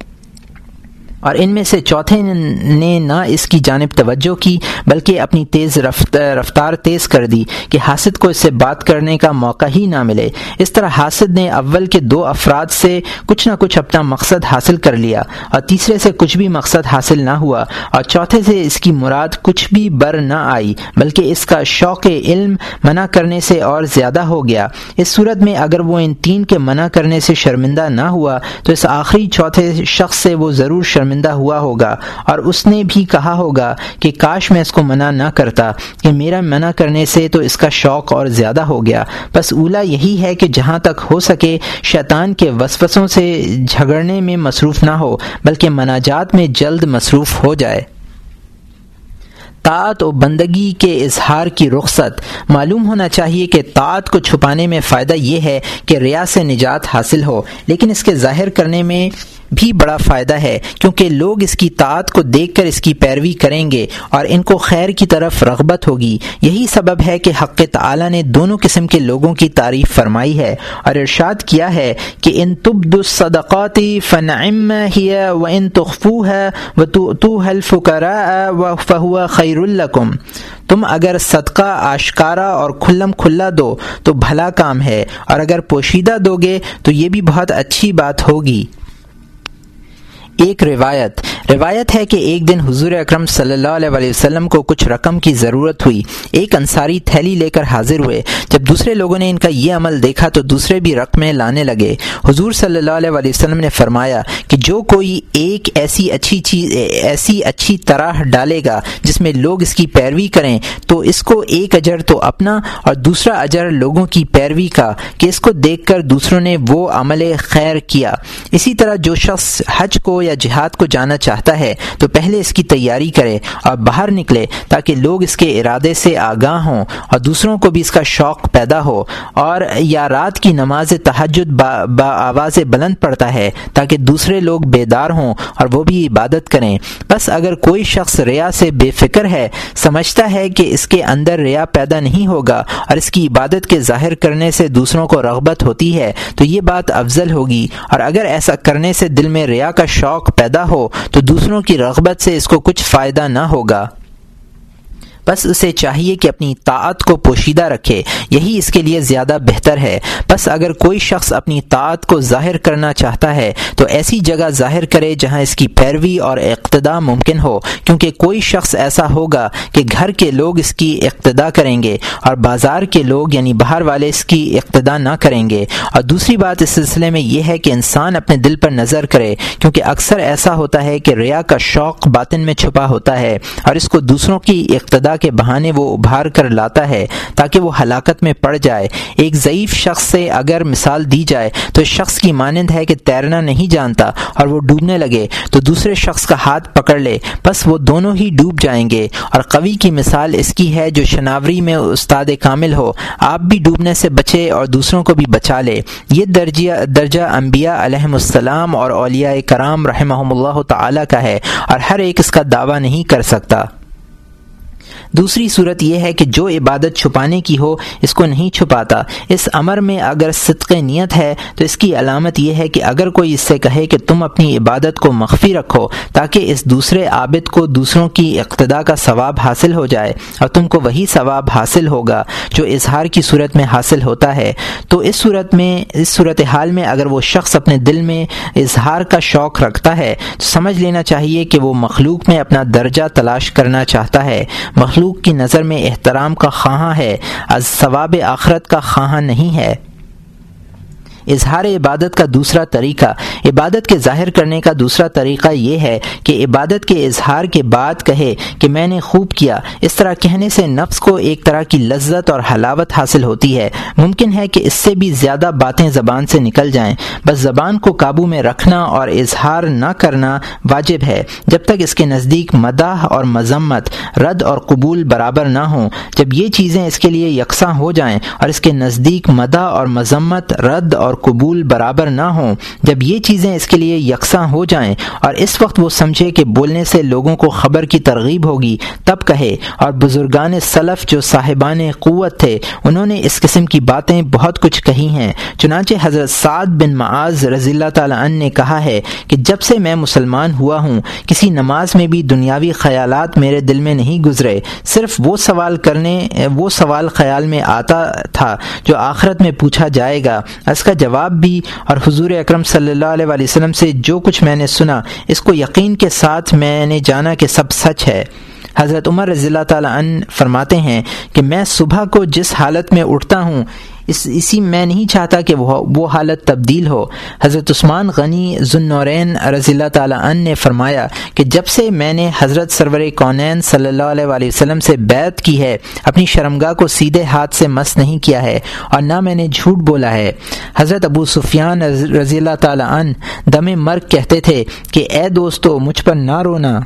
اور ان میں سے چوتھے نے نہ اس کی جانب توجہ کی، بلکہ اپنی تیز رفتار تیز کر دی کہ حاسد کو اس سے بات کرنے کا موقع ہی نہ ملے۔ اس طرح حاسد نے اول کے دو افراد سے کچھ نہ کچھ اپنا مقصد حاصل کر لیا اور تیسرے سے کچھ بھی مقصد حاصل نہ ہوا اور چوتھے سے اس کی مراد کچھ بھی بر نہ آئی، بلکہ اس کا شوق علم منع کرنے سے اور زیادہ ہو گیا۔ اس صورت میں اگر وہ ان تین کے منع کرنے سے شرمندہ نہ ہوا تو اس آخری چوتھے شخص سے وہ ضرور شرمندہ شرمندہ ہوا ہوگا اور اس نے بھی کہا ہوگا کہ کاش میں اس کو منع نہ کرتا کہ میرا منع کرنے سے تو اس کا شوق اور زیادہ ہو گیا۔ بس اولا یہی ہے کہ جہاں تک ہو سکے، شیطان کے وسوسوں سے جھگڑنے میں مصروف نہ ہو، بلکہ مناجات میں جلد مصروف ہو جائے۔ طاعت و بندگی کے اظہار کی رخصت۔ معلوم ہونا چاہیے کہ طاعت کو چھپانے میں فائدہ یہ ہے کہ ریا سے نجات حاصل ہو، لیکن اس کے ظاہر کرنے میں بھی بڑا فائدہ ہے، کیونکہ لوگ اس کی طاعت کو دیکھ کر اس کی پیروی کریں گے اور ان کو خیر کی طرف رغبت ہوگی۔ یہی سبب ہے کہ حق تعالی نے دونوں قسم کے لوگوں کی تعریف فرمائی ہے اور ارشاد کیا ہے کہ ان تبد الصدقاتی فنعم ہی و ان تخفو ہے و تو حلف کرا و فہو خیر الکم تم اگر صدقہ آشکارا اور کھلم کھلا دو تو بھلا کام ہے، اور اگر پوشیدہ دو گے تو یہ بھی بہت اچھی بات ہوگی۔ ایک روایت۔ روایت ہے کہ ایک دن حضور اکرم صلی اللہ علیہ وسلم کو کچھ رقم کی ضرورت ہوئی۔ ایک انصاری تھیلی لے کر حاضر ہوئے۔ جب دوسرے لوگوں نے ان کا یہ عمل دیکھا تو دوسرے بھی رقمیں لانے لگے۔ حضور صلی اللہ علیہ وسلم نے فرمایا کہ جو کوئی ایک ایسی اچھی چیز ایسی اچھی طرح ڈالے گا جس میں لوگ اس کی پیروی کریں، تو اس کو ایک اجر تو اپنا اور دوسرا اجر لوگوں کی پیروی کا، کہ اس کو دیکھ کر دوسروں نے وہ عمل خیر کیا۔ اسی طرح جو شخص حج کو یا جہاد کو جانا چاہتا ہے تو پہلے اس کی تیاری کرے اور باہر نکلے تاکہ لوگ اس کے ارادے سے آگاہ ہوں اور دوسروں کو بھی اس کا شوق پیدا ہو اور یا رات کی نماز تحجد با, با آواز بلند پڑتا ہے تاکہ دوسرے لوگ بیدار ہوں اور وہ بھی عبادت کریں۔ بس اگر کوئی شخص ریا سے بے فکر ہے سمجھتا ہے کہ اس کے اندر ریا پیدا نہیں ہوگا اور اس کی عبادت کے ظاہر کرنے سے دوسروں کو رغبت ہوتی ہے تو یہ بات افضل ہوگی۔ اور اگر ایسا کرنے سے دل میں ریا کا شوق شوق پیدا ہو تو دوسروں کی رغبت سے اس کو کچھ فائدہ نہ ہوگا۔ بس اسے چاہیے کہ اپنی طاعت کو پوشیدہ رکھے، یہی اس کے لیے زیادہ بہتر ہے۔ بس اگر کوئی شخص اپنی طاعت کو ظاہر کرنا چاہتا ہے، تو ایسی جگہ ظاہر کرے جہاں اس کی پیروی اور اقتدا ممکن ہو، کیونکہ کوئی شخص ایسا ہوگا کہ گھر کے لوگ اس کی اقتدا کریں گے اور بازار کے لوگ یعنی باہر والے اس کی اقتدا نہ کریں گے۔ اور دوسری بات اس سلسلے میں یہ ہے کہ انسان اپنے دل پر نظر کرے، کیونکہ اکثر ایسا ہوتا ہے کہ ریا کا شوق باطن میں چھپا ہوتا ہے اور اس کو دوسروں کی اقتدا کے بہانے وہ ابھار کر لاتا ہے تاکہ وہ ہلاکت میں پڑ جائے۔ ایک ضعیف شخص سے اگر مثال دی جائے تو اس شخص کی مانند ہے کہ تیرنا نہیں جانتا اور وہ ڈوبنے لگے، تو دوسرے شخص کا ہاتھ پکڑ لے، بس وہ دونوں ہی ڈوب جائیں گے۔ اور قوی کی مثال اس کی ہے جو شناوری میں استاد کامل ہو، آپ بھی ڈوبنے سے بچے اور دوسروں کو بھی بچا لے۔ یہ درجہ درجہ انبیاء علیہم السلام اور اولیاء کرام رحمہ اللہ تعالی کا ہے اور ہر ایک اس کا دعویٰ نہیں کر سکتا۔ دوسری صورت یہ ہے کہ جو عبادت چھپانے کی ہو، اس کو نہیں چھپاتا۔ اس امر میں اگر صدق نیت ہے، تو اس کی علامت یہ ہے کہ اگر کوئی اس سے کہے کہ تم اپنی عبادت کو مخفی رکھو، تاکہ اس دوسرے عابد کو دوسروں کی اقتدا کا ثواب حاصل ہو جائے اور تم کو وہی ثواب حاصل ہوگا جو اظہار کی صورت میں حاصل ہوتا ہے۔ تو اس صورت میں، اس صورت حال میں اگر وہ شخص اپنے دل میں اظہار کا شوق رکھتا ہے، تو سمجھ لینا چاہیے کہ وہ مخلوق میں اپنا درجہ تلاش کرنا چاہتا ہے۔ مخلوق کی نظر میں احترام کا خواہاں ہے از ثواب آخرت کا خواہاں نہیں ہے۔ اظہار عبادت کا دوسرا طریقہ۔ عبادت کے ظاہر کرنے کا دوسرا طریقہ یہ ہے کہ عبادت کے اظہار کے بعد کہے کہ میں نے خوب کیا۔ اس طرح کہنے سے نفس کو ایک طرح کی لذت اور حلاوت حاصل ہوتی ہے۔ ممکن ہے کہ اس سے بھی زیادہ باتیں زبان سے نکل جائیں۔ بس زبان کو قابو میں رکھنا اور اظہار نہ کرنا واجب ہے۔ جب تک اس کے نزدیک مداح اور مذمت، رد اور قبول برابر نہ ہوں، جب یہ چیزیں اس کے لیے یکساں ہو جائیں اور اس کے نزدیک مداح اور مذمت، رد اور قبول برابر نہ ہوں، جب یہ چیزیں اس کے لیے یکساں ہو جائیں اور اس وقت وہ سمجھے کہ بولنے سے لوگوں کو خبر کی ترغیب ہوگی، تب کہے اور بزرگان سلف جو صاحبان قوت تھے، انہوں نے اس قسم کی باتیں بہت کچھ کہی ہیں۔ چنانچہ حضرت سعد بن معاذ رضی اللہ تعالیٰ عنہ نے کہا ہے کہ جب سے میں مسلمان ہوا ہوں، کسی نماز میں بھی دنیاوی خیالات میرے دل میں نہیں گزرے، صرف وہ سوال کرنے، وہ سوال خیال میں آتا تھا جو آخرت میں پوچھا جائے گا۔ اس کا جواب بھی اور حضور اکرم صلی اللہ علیہ وسلم سے جو کچھ میں نے سنا، اس کو یقین کے ساتھ میں نے جانا کہ سب سچ ہے۔ حضرت عمر رضی اللہ تعالیٰ عنہ فرماتے ہیں کہ میں صبح کو جس حالت میں اٹھتا ہوں اس اسی میں نہیں چاہتا کہ وہ حالت تبدیل ہو۔ حضرت عثمان غنی ذنورین رضی اللہ تعالیٰ عنہ نے فرمایا کہ جب سے میں نے حضرت سرور کونین صلی اللہ علیہ وآلہ وسلم سے بیت کی ہے، اپنی شرمگاہ کو سیدھے ہاتھ سے مس نہیں کیا ہے اور نہ میں نے جھوٹ بولا ہے۔ حضرت ابو سفیان رضی اللہ تعالیٰ عنہ دم مرگ کہتے تھے کہ، اے دوستو، مجھ پر نہ رونا۔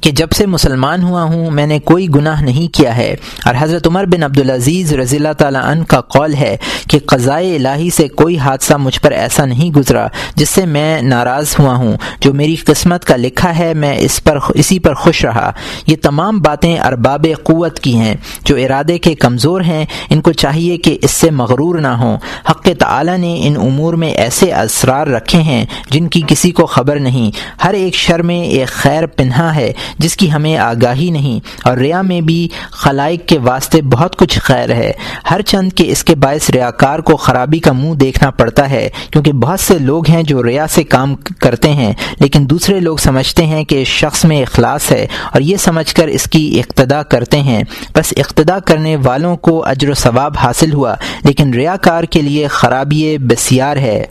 کہ جب سے مسلمان ہوا ہوں، میں نے کوئی گناہ نہیں کیا ہے۔ اور حضرت عمر بن عبدالعزیز رضی اللہ تعالیٰ عنہ کا قول ہے کہ قضائے الہی سے کوئی حادثہ مجھ پر ایسا نہیں گزرا جس سے میں ناراض ہوا ہوں۔ جو میری قسمت کا لکھا ہے، میں اس پر اسی پر خوش رہا۔ یہ تمام باتیں ارباب قوت کی ہیں۔ جو ارادے کے کمزور ہیں، ان کو چاہیے کہ اس سے مغرور نہ ہوں۔ حق تعالی نے ان امور میں ایسے اسرار رکھے ہیں جن کی کسی کو خبر نہیں۔ ہر ایک شر میں ایک خیر پنہا ہے۔ جس کی ہمیں آگاہی نہیں۔ اور ریا میں بھی خلائق کے واسطے بہت کچھ خیر ہے۔ ہر چند کے اس کے باعث ریاکار کو خرابی کا منہ دیکھنا پڑتا ہے، کیونکہ بہت سے لوگ ہیں جو ریا سے کام کرتے ہیں، لیکن دوسرے لوگ سمجھتے ہیں کہ اس شخص میں اخلاص ہے اور یہ سمجھ کر اس کی اقتدا کرتے ہیں۔ بس اقتدا کرنے والوں کو اجر و ثواب حاصل ہوا، لیکن ریاکار کے لیے خرابی بسیار ہے۔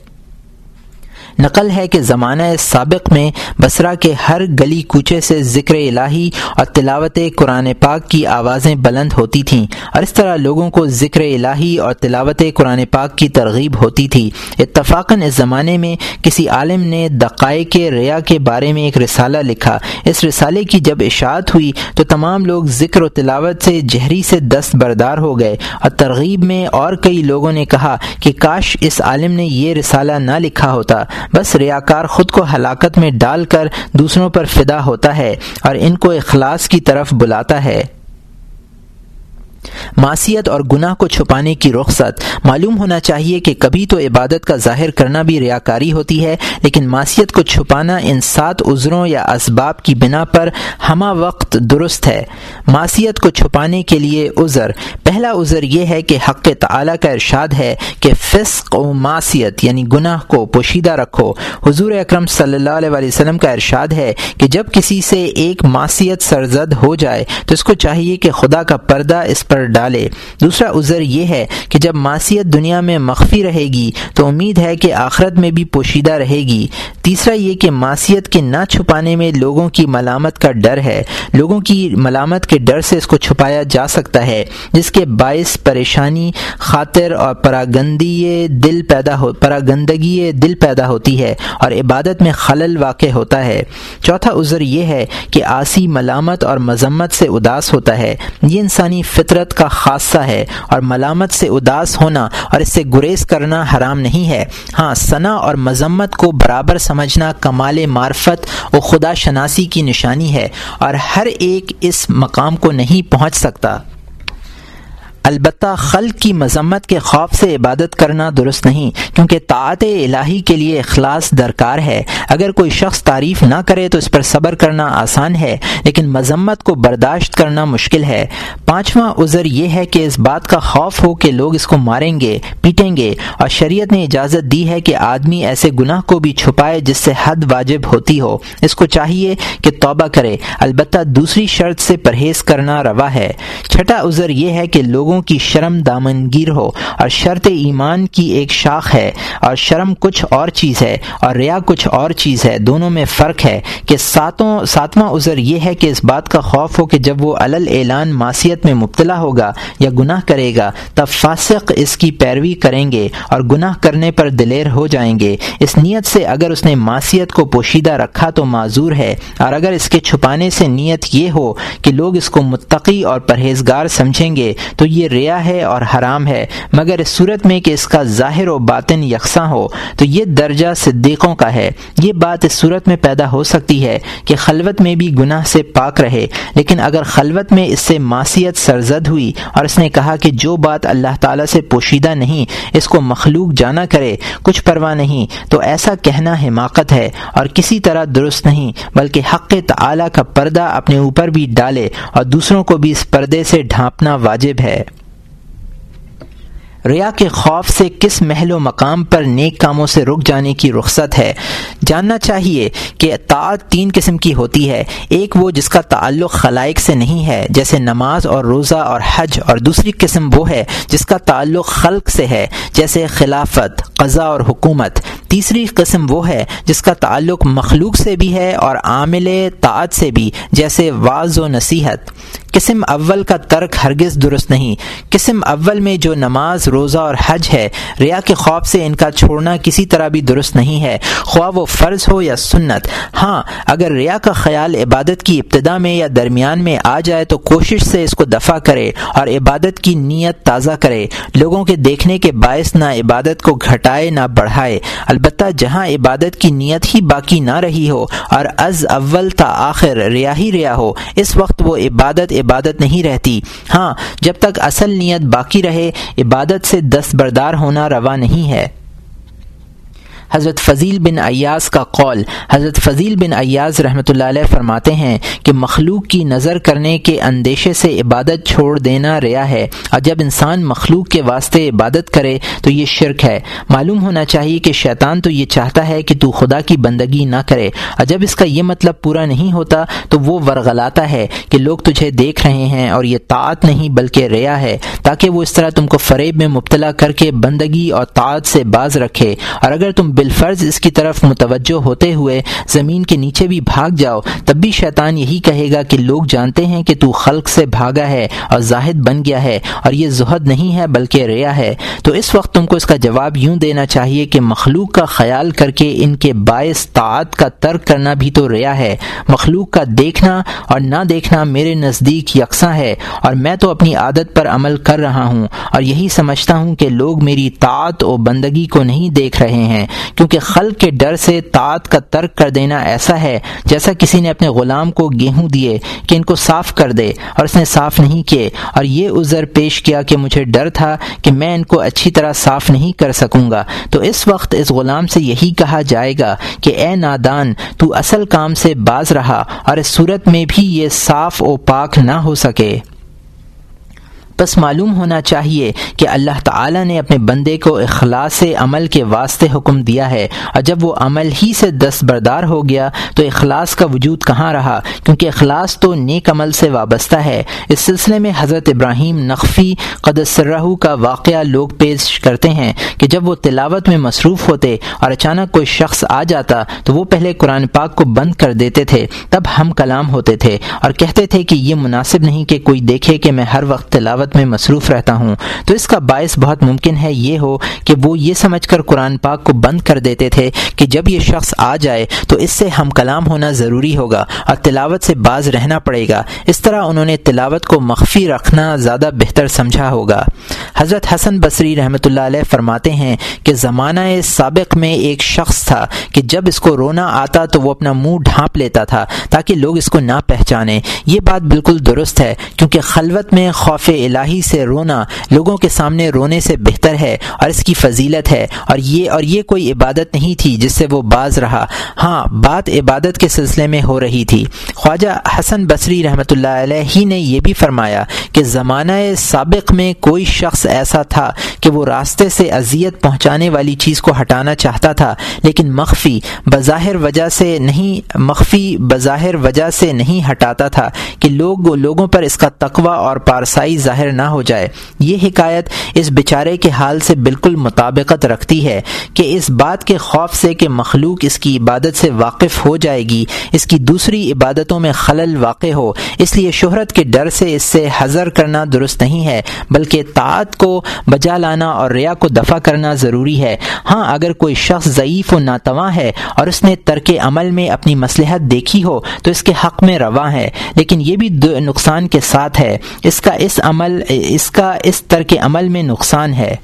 نقل ہے کہ زمانہ سابق میں بسرا کے ہر گلی کوچے سے ذکر الہی اور تلاوت قرآن پاک کی آوازیں بلند ہوتی تھیں اور اس طرح لوگوں کو ذکر الہی اور تلاوت قرآن پاک کی ترغیب ہوتی تھی۔ اتفاقاً اس زمانے میں کسی عالم نے دقائق ریا کے بارے میں ایک رسالہ لکھا۔ اس رسالے کی جب اشاعت ہوئی تو تمام لوگ ذکر و تلاوت سے جہری سے دست بردار ہو گئے اور ترغیب میں اور کئی لوگوں نے کہا کہ کاش اس عالم نے یہ رسالہ نہ لکھا ہوتا۔ بس ریاکار خود کو ہلاکت میں ڈال کر دوسروں پر فدا ہوتا ہے اور ان کو اخلاص کی طرف بلاتا ہے۔ معصیت اور گناہ کو چھپانے کی رخصت، معلوم ہونا چاہیے کہ کبھی تو عبادت کا ظاہر کرنا بھی ریاکاری ہوتی ہے، لیکن معصیت کو چھپانا ان سات عذروں یا اسباب کی بنا پر ہمہ وقت درست ہے۔ معصیت کو چھپانے کے لیے عذر۔ پہلا عذر یہ ہے کہ حق تعلیٰ کا ارشاد ہے کہ فسق و معصیت یعنی گناہ کو پوشیدہ رکھو۔ حضور اکرم صلی اللہ علیہ وسلم کا ارشاد ہے کہ جب کسی سے ایک معصیت سرزد ہو جائے تو اس کو چاہیے کہ خدا کا پردہ اس پر ڈالے۔ دوسرا عذر یہ ہے کہ جب معصیت دنیا میں مخفی رہے گی، تو امید ہے کہ آخرت میں بھی پوشیدہ رہے گی۔ تیسرا یہ کہ معصیت کے نہ چھپانے میں لوگوں کی ملامت کا ڈر ہے۔ لوگوں کی ملامت کے ڈر سے اس کو چھپایا جا سکتا ہے، جس کے باعث پریشانی، خاطر اور پراگندی دل پیدا ہو پراگندگی دل پیدا ہوتی ہے اور عبادت میں خلل واقع ہوتا ہے۔ چوتھا عذر یہ ہے کہ آسی ملامت اور مذمت سے اداس ہوتا ہے۔ یہ انسانی فطرت کا خاصہ ہے اور ملامت سے اداس ہونا اور اس سے گریز کرنا حرام نہیں ہے۔ ہاں ثنا اور مذمت کو برابر سمجھنا کمال معرفت و خدا شناسی کی نشانی ہے اور ہر ایک اس مقام کو نہیں پہنچ سکتا۔ البتہ خلق کی مذمت کے خوف سے عبادت کرنا درست نہیں، کیونکہ طاعت الہی کے لیے اخلاص درکار ہے۔ اگر کوئی شخص تعریف نہ کرے تو اس پر صبر کرنا آسان ہے، لیکن مذمت کو برداشت کرنا مشکل ہے۔ پانچواں عذر یہ ہے کہ اس بات کا خوف ہو کہ لوگ اس کو ماریں گے، پیٹیں گے۔ اور شریعت نے اجازت دی ہے کہ آدمی ایسے گناہ کو بھی چھپائے جس سے حد واجب ہوتی ہو۔ اس کو چاہیے کہ توبہ کرے، البتہ دوسری شرط سے پرہیز کرنا روا ہے۔ چھٹا عذر یہ ہے کہ لوگ لوگوں کی شرم دامنگیر ہو اور شرط ایمان کی ایک شاخ ہے اور شرم کچھ اور چیز ہے اور ریا کچھ اور چیز ہے، دونوں میں فرق ہے کہ ساتوں ساتواں عذر یہ ہے کہ اس بات کا خوف ہو کہ جب وہ علل اعلان معصیت میں مبتلا ہوگا یا گناہ کرے گا، تب فاسق اس کی پیروی کریں گے اور گناہ کرنے پر دلیر ہو جائیں گے۔ اس نیت سے اگر اس نے معصیت کو پوشیدہ رکھا تو معذور ہے اور اگر اس کے چھپانے سے نیت یہ ہو کہ لوگ اس کو متقی اور پرہیزگار سمجھیں گے تو یہ ریا ہے اور حرام ہے، مگر اس صورت میں کہ اس کا ظاہر و باطن یکساں ہو، تو یہ درجہ صدیقوں کا ہے۔ یہ بات اس صورت میں پیدا ہو سکتی ہے کہ خلوت میں بھی گناہ سے پاک رہے، لیکن اگر خلوت میں اس سے معصیت سرزد ہوئی اور اس نے کہا کہ جو بات اللہ تعالیٰ سے پوشیدہ نہیں، اس کو مخلوق جانا کرے، کچھ پرواہ نہیں، تو ایسا کہنا حماقت ہے اور کسی طرح درست نہیں، بلکہ حق تعالی کا پردہ اپنے اوپر بھی ڈالے اور دوسروں کو بھی اس پردے سے ڈھانپنا واجب ہے۔ ریا کے خوف سے کس محل و مقام پر نیک کاموں سے رک جانے کی رخصت ہے؟ جاننا چاہیے کہ اطاعت تین قسم کی ہوتی ہے۔ ایک وہ جس کا تعلق خلائق سے نہیں ہے، جیسے نماز اور روزہ اور حج، اور دوسری قسم وہ ہے جس کا تعلق خلق سے ہے، جیسے خلافت قضا اور حکومت۔ تیسری قسم وہ ہے جس کا تعلق مخلوق سے بھی ہے اور عامل طاعت سے بھی، جیسے واض و نصیحت۔ قسم اول کا ترک ہرگز درست نہیں۔ قسم اول میں جو نماز روزہ اور حج ہے۔ ریا کے خوف سے ان کا چھوڑنا کسی طرح بھی درست نہیں ہے۔ خواہ وہ فرض ہو یا سنت۔ ہاں اگر ریا کا خیال عبادت کی ابتدا میں یا درمیان میں آ جائے تو کوشش سے اس کو دفع کرے اور عبادت کی نیت تازہ کرے۔ لوگوں کے دیکھنے کے باعث نہ عبادت کو گھٹائے نہ بڑھائے۔ البتہ جہاں عبادت کی نیت ہی باقی نہ رہی ہو اور از اول تا آخر ریا ہی ریا ہو، اس وقت وہ عبادت عبادت نہیں رہتی۔ ہاں جب تک اصل نیت باقی رہے، عبادت سے دستبردار ہونا روا نہیں ہے۔ حضرت فضیل بن ایاز کا قول۔ حضرت فضیل بن ایاز رحمۃ اللہ علیہ فرماتے ہیں کہ مخلوق کی نظر کرنے کے اندیشے سے عبادت چھوڑ دینا ریا ہے۔ اور جب انسان مخلوق کے واسطے عبادت کرے تو یہ شرک ہے۔ معلوم ہونا چاہیے کہ شیطان تو یہ چاہتا ہے کہ تو خدا کی بندگی نہ کرے۔ اور جب اس کا یہ مطلب پورا نہیں ہوتا تو وہ ورغلاتا ہے کہ لوگ تجھے دیکھ رہے ہیں اور یہ طاعت نہیں بلکہ ریا ہے، تاکہ وہ اس طرح تم کو فریب میں مبتلا کر کے بندگی اور طاعت سے باز رکھے۔ اور اگر تم بالفرض اس کی طرف متوجہ ہوتے ہوئے زمین کے نیچے بھی بھاگ جاؤ، تب بھی شیطان یہی کہے گا کہ لوگ جانتے ہیں کہ تو خلق سے بھاگا ہے اور زاہد بن گیا ہے اور یہ زہد نہیں ہے بلکہ ریا ہے۔ تو اس وقت تم کو اس کا جواب یوں دینا چاہیے کہ مخلوق کا خیال کر کے ان کے باعث طاعت کا ترک کرنا بھی تو ریا ہے۔ مخلوق کا دیکھنا اور نہ دیکھنا میرے نزدیک یکساں ہے اور میں تو اپنی عادت پر عمل کر رہا ہوں اور یہی سمجھتا ہوں کہ لوگ میری طاعت و بندگی کو نہیں دیکھ رہے ہیں۔ کیونکہ خلق کے ڈر سے طاعت کا ترک کر دینا ایسا ہے جیسا کسی نے اپنے غلام کو گیہوں دیے کہ ان کو صاف کر دے اور اس نے صاف نہیں کیے اور یہ عذر پیش کیا کہ مجھے ڈر تھا کہ میں ان کو اچھی طرح صاف نہیں کر سکوں گا۔ تو اس وقت اس غلام سے یہی کہا جائے گا کہ اے نادان، تو اصل کام سے باز رہا اور اس صورت میں بھی یہ صاف و پاک نہ ہو سکے۔ بس معلوم ہونا چاہیے کہ اللہ تعالی نے اپنے بندے کو اخلاص عمل کے واسطے حکم دیا ہے۔ اور جب وہ عمل ہی سے دستبردار ہو گیا، تو اخلاص کا وجود کہاں رہا؟ کیونکہ اخلاص تو نیک عمل سے وابستہ ہے۔ اس سلسلے میں حضرت ابراہیم نقفی قدسرہ کا واقعہ لوگ پیش کرتے ہیں کہ جب وہ تلاوت میں مصروف ہوتے اور اچانک کوئی شخص آ جاتا، تو وہ پہلے قرآن پاک کو بند کر دیتے تھے۔ تب ہم کلام ہوتے تھے اور کہتے تھے کہ یہ مناسب نہیں کہ کوئی دیکھے کہ میں ہر وقت تلاوت تلاوت میں مصروف رہتا ہوں۔ تو اس کا باعث بہت ممکن ہے یہ ہو کہ وہ یہ سمجھ کر قرآن پاک کو بند کر دیتے تھے کہ جب یہ شخص آ جائے تو اس سے ہم کلام ہونا ضروری ہوگا اور تلاوت سے باز رہنا پڑے گا۔ اس طرح انہوں نے تلاوت کو مخفی رکھنا زیادہ بہتر سمجھا ہوگا۔ حضرت حسن بصری رحمۃ اللہ علیہ فرماتے ہیں کہ زمانہ سابق میں ایک شخص تھا کہ جب اس کو رونا آتا تو وہ اپنا منہ ڈھانپ لیتا تھا تاکہ لوگ اس کو نہ پہچانے یہ بات بالکل درست ہے کیونکہ خلوت میں خوف الہی سے رونا لوگوں کے سامنے رونے سے بہتر ہے اور اس کی فضیلت ہے اور یہ اور یہ کوئی عبادت نہیں تھی جس سے وہ باز رہا۔ ہاں بات عبادت کے سلسلے میں ہو رہی تھی۔ خواجہ حسن بصری رحمۃ اللہ علیہ ہی نے یہ بھی فرمایا کہ زمانہ سابق میں کوئی شخص ایسا تھا کہ وہ راستے سے اذیت پہنچانے والی چیز کو ہٹانا چاہتا تھا، لیکن مخفی بظاہر وجہ سے نہیں، مخفی بظاہر وجہ سے نہیں ہٹاتا تھا کہ لوگ، لوگوں پر اس کا تقوی اور پارسائی ظاہر نہ ہو جائے۔ یہ حکایت اس بیچارے کے حال سے بالکل مطابقت رکھتی ہے کہ اس بات کے خوف سے کہ مخلوق اس کی عبادت سے واقف ہو جائے گی، اس کی دوسری عبادتوں میں خلل واقع ہو۔ اس لیے شہرت کے ڈر سے اس سے حضر کرنا درست نہیں ہے، بلکہ طاعت کو بجا لانا اور ریا کو دفع کرنا ضروری ہے۔ ہاں اگر کوئی شخص ضعیف و ناتواں ہے اور اس نے ترک عمل میں اپنی مصلحت دیکھی ہو، تو اس کے حق میں رواں ہے۔ لیکن یہ بھی نقصان کے ساتھ ہے۔ اس کا اس عمل اس کا اس ترک عمل میں نقصان ہے۔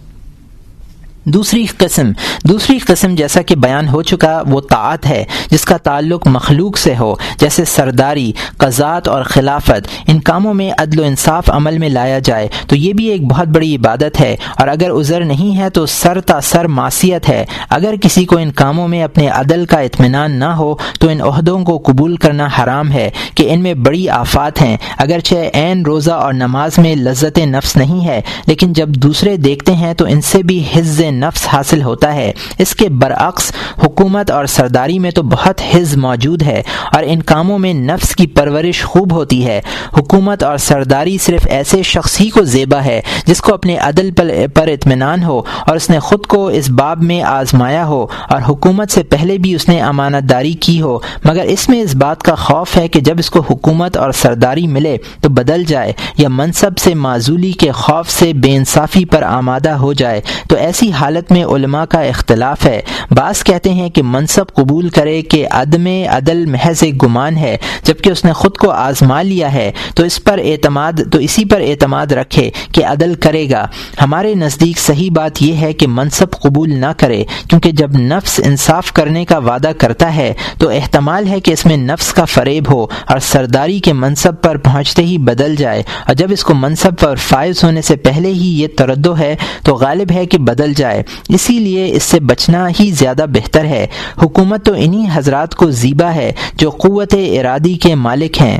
دوسری قسم دوسری قسم جیسا کہ بیان ہو چکا وہ طاعت ہے، جس کا تعلق مخلوق سے ہو، جیسے سرداری قزات اور خلافت۔ ان کاموں میں عدل و انصاف عمل میں لایا جائے، تو یہ بھی ایک بہت بڑی عبادت ہے۔ اور اگر عذر نہیں ہے تو سر تا سر معصیت ہے۔ اگر کسی کو ان کاموں میں اپنے عدل کا اطمینان نہ ہو، تو ان عہدوں کو قبول کرنا حرام ہے کہ ان میں بڑی آفات ہیں۔ اگرچہ عین روزہ اور نماز میں لذت نفس نہیں ہے، لیکن جب دوسرے دیکھتے ہیں تو ان سے بھی حز نفس حاصل ہوتا ہے۔ اس کے برعکس، حکومت اور سرداری میں تو بہت حز موجود ہے اور ان کاموں میں نفس کی پرورش خوب ہوتی ہے۔ حکومت اور سرداری صرف ایسے شخص ہی کو زیبا ہے جس کو اپنے عدل پر اطمینان ہو اور اس نے خود کو اس باب میں آزمایا ہو اور حکومت سے پہلے بھی اس نے امانت داری کی ہو۔ مگر اس میں اس بات کا خوف ہے کہ جب اس کو حکومت اور سرداری ملے تو بدل جائے یا منصب سے معذولی کے خوف سے بے انصافی پر آمادہ ہو جائے۔ تو ایسی حالت حالت میں علماء کا اختلاف ہے۔ بعض کہتے ہیں کہ منصب قبول کرے کہ عدم عدل محض ایک گمان ہے، جبکہ اس نے خود کو آزما لیا ہے۔ تو اس پر اعتماد، تو اسی پر اعتماد رکھے کہ عدل کرے گا۔ ہمارے نزدیک صحیح بات یہ ہے کہ منصب قبول نہ کرے، کیونکہ جب نفس انصاف کرنے کا وعدہ کرتا ہے، تو احتمال ہے کہ اس میں نفس کا فریب ہو اور سرداری کے منصب پر پہنچتے ہی بدل جائے۔ اور جب اس کو منصب پر فائز ہونے سے پہلے ہی یہ تردو ہے، تو غالب ہے کہ بدل جائے۔ جائے اسی لیے اس سے بچنا ہی زیادہ بہتر ہے۔ حکومت تو انہی حضرات کو زیبا ہے جو قوت ارادی کے مالک ہیں۔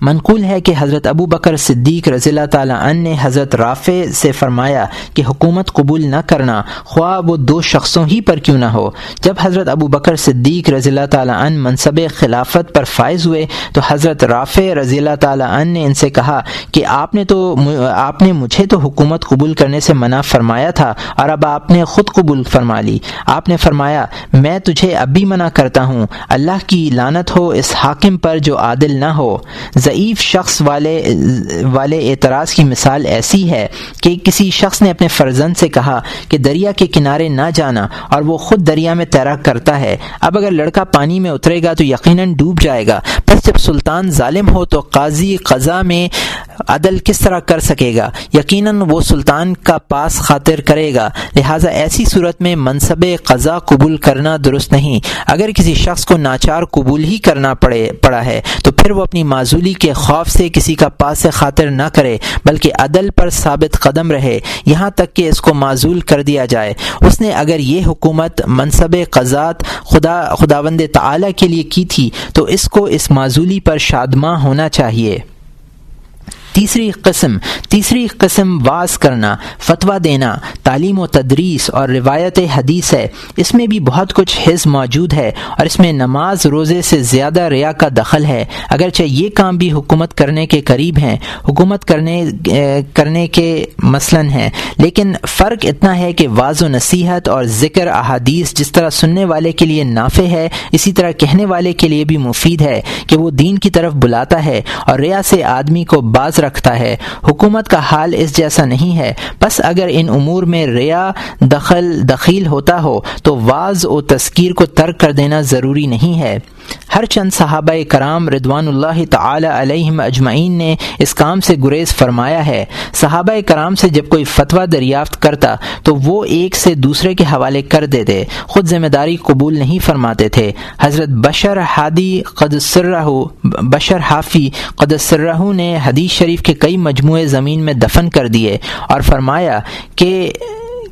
منقول ہے کہ حضرت ابو بکر صدیق رضی اللہ تعالیٰ عنہ نے حضرت رافع سے فرمایا کہ حکومت قبول نہ کرنا خواہ وہ دو شخصوں ہی پر کیوں نہ ہو۔ جب حضرت ابو بکر صدیق رضی اللہ تعالیٰ عنہ منصب خلافت پر فائز ہوئے تو حضرت رافع رضی اللہ تعالیٰ عنہ نے ان سے کہا کہ آپ نے تو آپ نے مجھے تو حکومت قبول کرنے سے منع فرمایا تھا اور اب آپ نے خود قبول فرما لی۔ آپ نے فرمایا، میں تجھے اب بھی منع کرتا ہوں۔ اللہ کی لانت ہو اس حاکم پر جو عادل نہ ہو۔ ضعیف شخص والے والے اعتراض کی مثال ایسی ہے کہ کسی شخص نے اپنے فرزند سے کہا کہ دریا کے کنارے نہ جانا اور وہ خود دریا میں تیراک کرتا ہے۔ اب اگر لڑکا پانی میں اترے گا تو یقیناً ڈوب جائے گا۔ بس جب سلطان ظالم ہو تو قاضی قضا میں عدل کس طرح کر سکے گا؟ یقیناً وہ سلطان کا پاس خاطر کرے گا۔ لہٰذا ایسی صورت میں منصب قضا قبول کرنا درست نہیں۔ اگر کسی شخص کو ناچار قبول ہی کرنا پڑے، پڑا ہے تو پھر وہ اپنی معذولی کے خوف سے کسی کا پاس خاطر نہ کرے، بلکہ عدل پر ثابت قدم رہے، یہاں تک کہ اس کو معذول کر دیا جائے۔ اس نے اگر یہ حکومت منصب قزات خدا، خداوند تعالی کے لیے کی تھی، تو اس کو اس معذولی پر شادماں ہونا چاہیے۔ تیسری قسم تیسری قسم واز کرنا، فتویٰ دینا، تعلیم و تدریس اور روایت حدیث ہے۔ اس میں بھی بہت کچھ حص موجود ہے اور اس میں نماز روزے سے زیادہ ریا کا دخل ہے۔ اگرچہ یہ کام بھی حکومت کرنے کے قریب ہیں، حکومت کرنے کرنے کے مثلاً ہیں، لیکن فرق اتنا ہے کہ واض و نصیحت اور ذکر احادیث جس طرح سننے والے کے لیے نافع ہے، اسی طرح کہنے والے کے لیے بھی مفید ہے کہ وہ دین کی طرف بلاتا ہے اور ریا سے آدمی کو بعض رکھتا ہے۔ حکومت کا حال اس جیسا نہیں ہے۔ بس اگر ان امور میں ریا دخل، دخیل ہوتا ہو، تو واز و تذکیر کو ترک کر دینا ضروری نہیں ہے۔ ہر چند صحابہ کرام ردوان اللہ تعالی علیہم اجمعین نے اس کام سے گریز فرمایا ہے۔ صحابہ کرام سے جب کوئی فتویٰ دریافت کرتا تو وہ ایک سے دوسرے کے حوالے کر دیتے، خود ذمہ داری قبول نہیں فرماتے تھے۔ حضرت بشر ہادی قدسرہ بشر حافی قدسرہ نے حدیث شریف کے کئی مجموعے زمین میں دفن کر دیے اور فرمایا کہ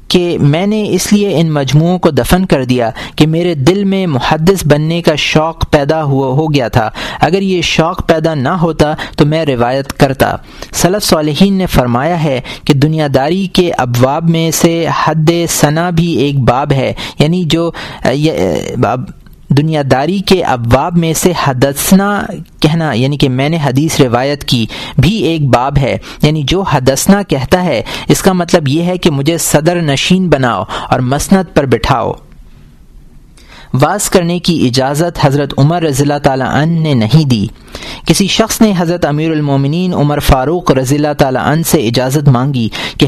کہ میں نے اس لیے ان مجموعوں کو دفن کر دیا کہ میرے دل میں محدث بننے کا شوق پیدا ہوا ہو گیا تھا۔ اگر یہ شوق پیدا نہ ہوتا تو میں روایت کرتا۔ صلف صالحین نے فرمایا ہے کہ دنیا داری کے ابواب میں سے حد ثنا بھی ایک باب ہے یعنی جو دنیا داری کے ابواب میں سے حدثنا کہنا یعنی کہ میں نے حدیث روایت کی بھی ایک باب ہے یعنی جو حدثنا کہتا ہے، اس کا مطلب یہ ہے کہ مجھے صدر نشین بناؤ اور مسند پر بٹھاؤ۔ واز کرنے کی اجازت حضرت عمر رضی اللہ تعالیٰ عنہ نے نہیں دی۔ کسی شخص نے حضرت امیر المومنین عمر فاروق رضی اللہ تعالیٰ عنہ سے اجازت مانگی کہ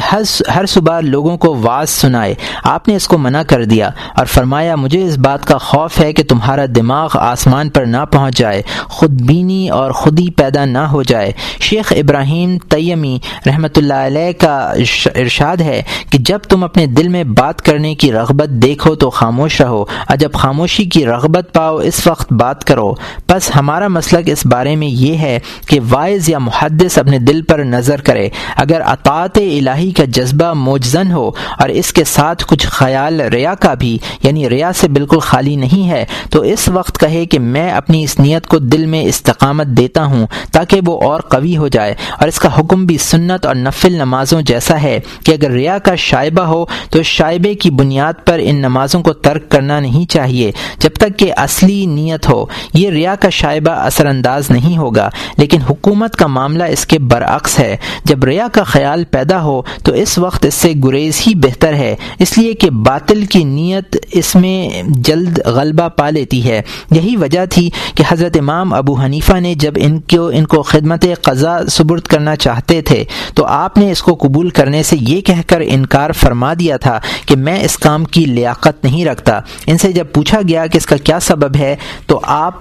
ہر صبح لوگوں کو واز سنائے۔ آپ نے اس کو منع کر دیا اور فرمایا، مجھے اس بات کا خوف ہے کہ تمہارا دماغ آسمان پر نہ پہنچ جائے، خود بینی اور خودی پیدا نہ ہو جائے۔ شیخ ابراہیم تیمی رحمۃ اللہ علیہ کا ارشاد ہے کہ جب تم اپنے دل میں بات کرنے کی رغبت دیکھو تو خاموش رہو۔ اور جب خاموشی کی رغبت پاؤ، اس وقت بات کرو۔ بس ہمارا مسلک اس بارے میں یہ ہے کہ وائز یا محدث اپنے دل پر نظر کرے۔ اگر اطاعت الہی کا جذبہ موجزن ہو اور اس کے ساتھ کچھ خیال ریا کا بھی یعنی ریا سے بالکل خالی نہیں ہے، تو اس وقت کہے کہ میں اپنی اس نیت کو دل میں استقامت دیتا ہوں تاکہ وہ اور قوی ہو جائے۔ اور اس کا حکم بھی سنت اور نفل نمازوں جیسا ہے کہ اگر ریا کا شائبہ ہو تو شائبے کی بنیاد پر ان نمازوں کو ترک کرنا نہیں چاہیے۔ چاہیے۔ جب تک کہ اصلی نیت ہو، یہ ریا کا شائبہ اثر انداز نہیں ہوگا، لیکن حکومت کا معاملہ اس کے برعکس ہے۔ جب ریا کا خیال پیدا ہو، تو اس وقت اس سے گریز ہی بہتر ہے۔ اس لیے کہ باطل کی نیت اس میں جلد غلبہ پا لیتی ہے۔ یہی وجہ تھی کہ حضرت امام ابو حنیفہ نے جب ان کو ان کو خدمت قضا سبرد کرنا چاہتے تھے، تو آپ نے اس کو قبول کرنے سے یہ کہہ کر انکار فرما دیا تھا کہ میں اس کام کی لیاقت نہیں رکھتا۔ ان سے جب پوچھا گیا کہ اس کا کیا سبب ہے، تو آپ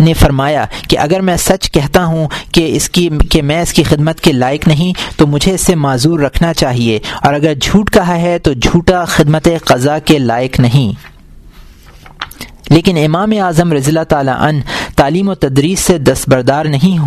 نے فرمایا کہ اگر میں سچ کہتا ہوں کہ اس کی، کہ میں اس کی خدمت کے لائق نہیں، تو مجھے اس سے معذور رکھنا چاہیے۔ اور اگر جھوٹ کہا ہے، تو جھوٹا خدمت قضا کے لائق نہیں۔ لیکن امام اعظم رضی اللہ تعالیٰ عنہ تعلیم و تدریس سے دستبردار نہیں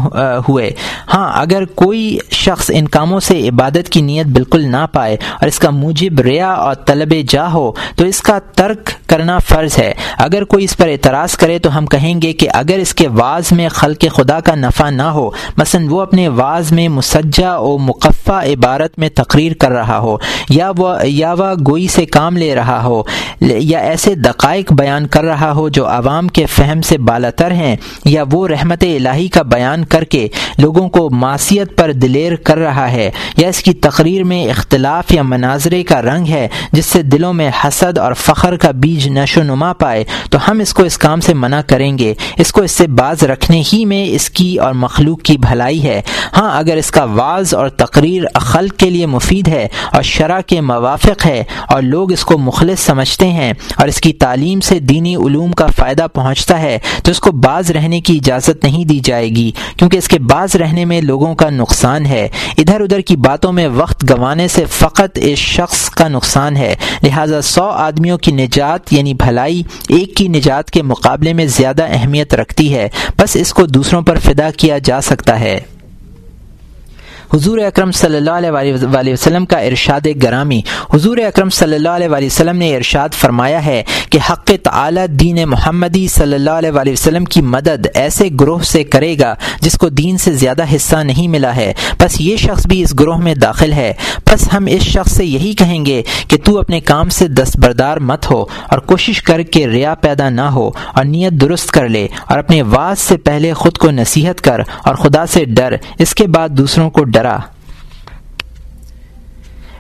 ہوئے۔ ہاں اگر کوئی شخص ان کاموں سے عبادت کی نیت بالکل نہ پائے اور اس کا موجب ریا اور طلب جا ہو، تو اس کا ترک کرنا فرض ہے۔ اگر کوئی اس پر اعتراض کرے تو ہم کہیں گے کہ اگر اس کے واز میں خلق خدا کا نفع نہ ہو، مثلا وہ اپنے واز میں مسجہ و مقفع عبارت میں تقریر کر رہا ہو، یا وہ یا وہ گوئی سے کام لے رہا ہو، یا ایسے دقائق بیان کر رہا ہو جو عوام کے فہم سے بالاتر ہیں۔ یا وہ رحمت الہی کا بیان کر کے لوگوں کو معاشیت پر دلیر کر رہا ہے یا اس کی تقریر میں اختلاف یا مناظرے کا رنگ ہے جس سے دلوں میں حسد اور فخر کا بیج نشو نما پائے، تو ہم اس کو اس کام سے منع کریں گے۔ اس کو اس سے باز رکھنے ہی میں اس کی اور مخلوق کی بھلائی ہے۔ ہاں اگر اس کا واز اور تقریر خلق کے لیے مفید ہے اور شرح کے موافق ہے اور لوگ اس کو مخلص سمجھتے ہیں اور اس کی تعلیم سے دینی علوم کا فائدہ پہنچتا ہے، تو اس کو بعض رہنے کی اجازت نہیں دی جائے گی، کیونکہ اس کے بعض رہنے میں لوگوں کا نقصان ہے۔ ادھر ادھر کی باتوں میں وقت گنوانے سے فقط اس شخص کا نقصان ہے۔ لہٰذا سو آدمیوں کی نجات یعنی بھلائی ایک کی نجات کے مقابلے میں زیادہ اہمیت رکھتی ہے۔ بس اس کو دوسروں پر فدا کیا جا سکتا ہے۔ حضور اکرم صلی اللہ علیہ وآلہ وسلم کا ارشاد گرامی۔ حضور اکرم صلی اللہ علیہ وآلہ وسلم نے ارشاد فرمایا ہے کہ حق تعالی دین محمدی صلی اللہ علیہ وآلہ وسلم کی مدد ایسے گروہ سے کرے گا جس کو دین سے زیادہ حصہ نہیں ملا ہے۔ بس یہ شخص بھی اس گروہ میں داخل ہے۔ بس ہم اس شخص سے یہی کہیں گے کہ تو اپنے کام سے دستبردار مت ہو اور کوشش کر کے ریا پیدا نہ ہو اور نیت درست کر لے اور اپنے واز سے پہلے خود کو نصیحت کر اور خدا سے ڈر۔ اس کے بعد دوسروں کو ڈرا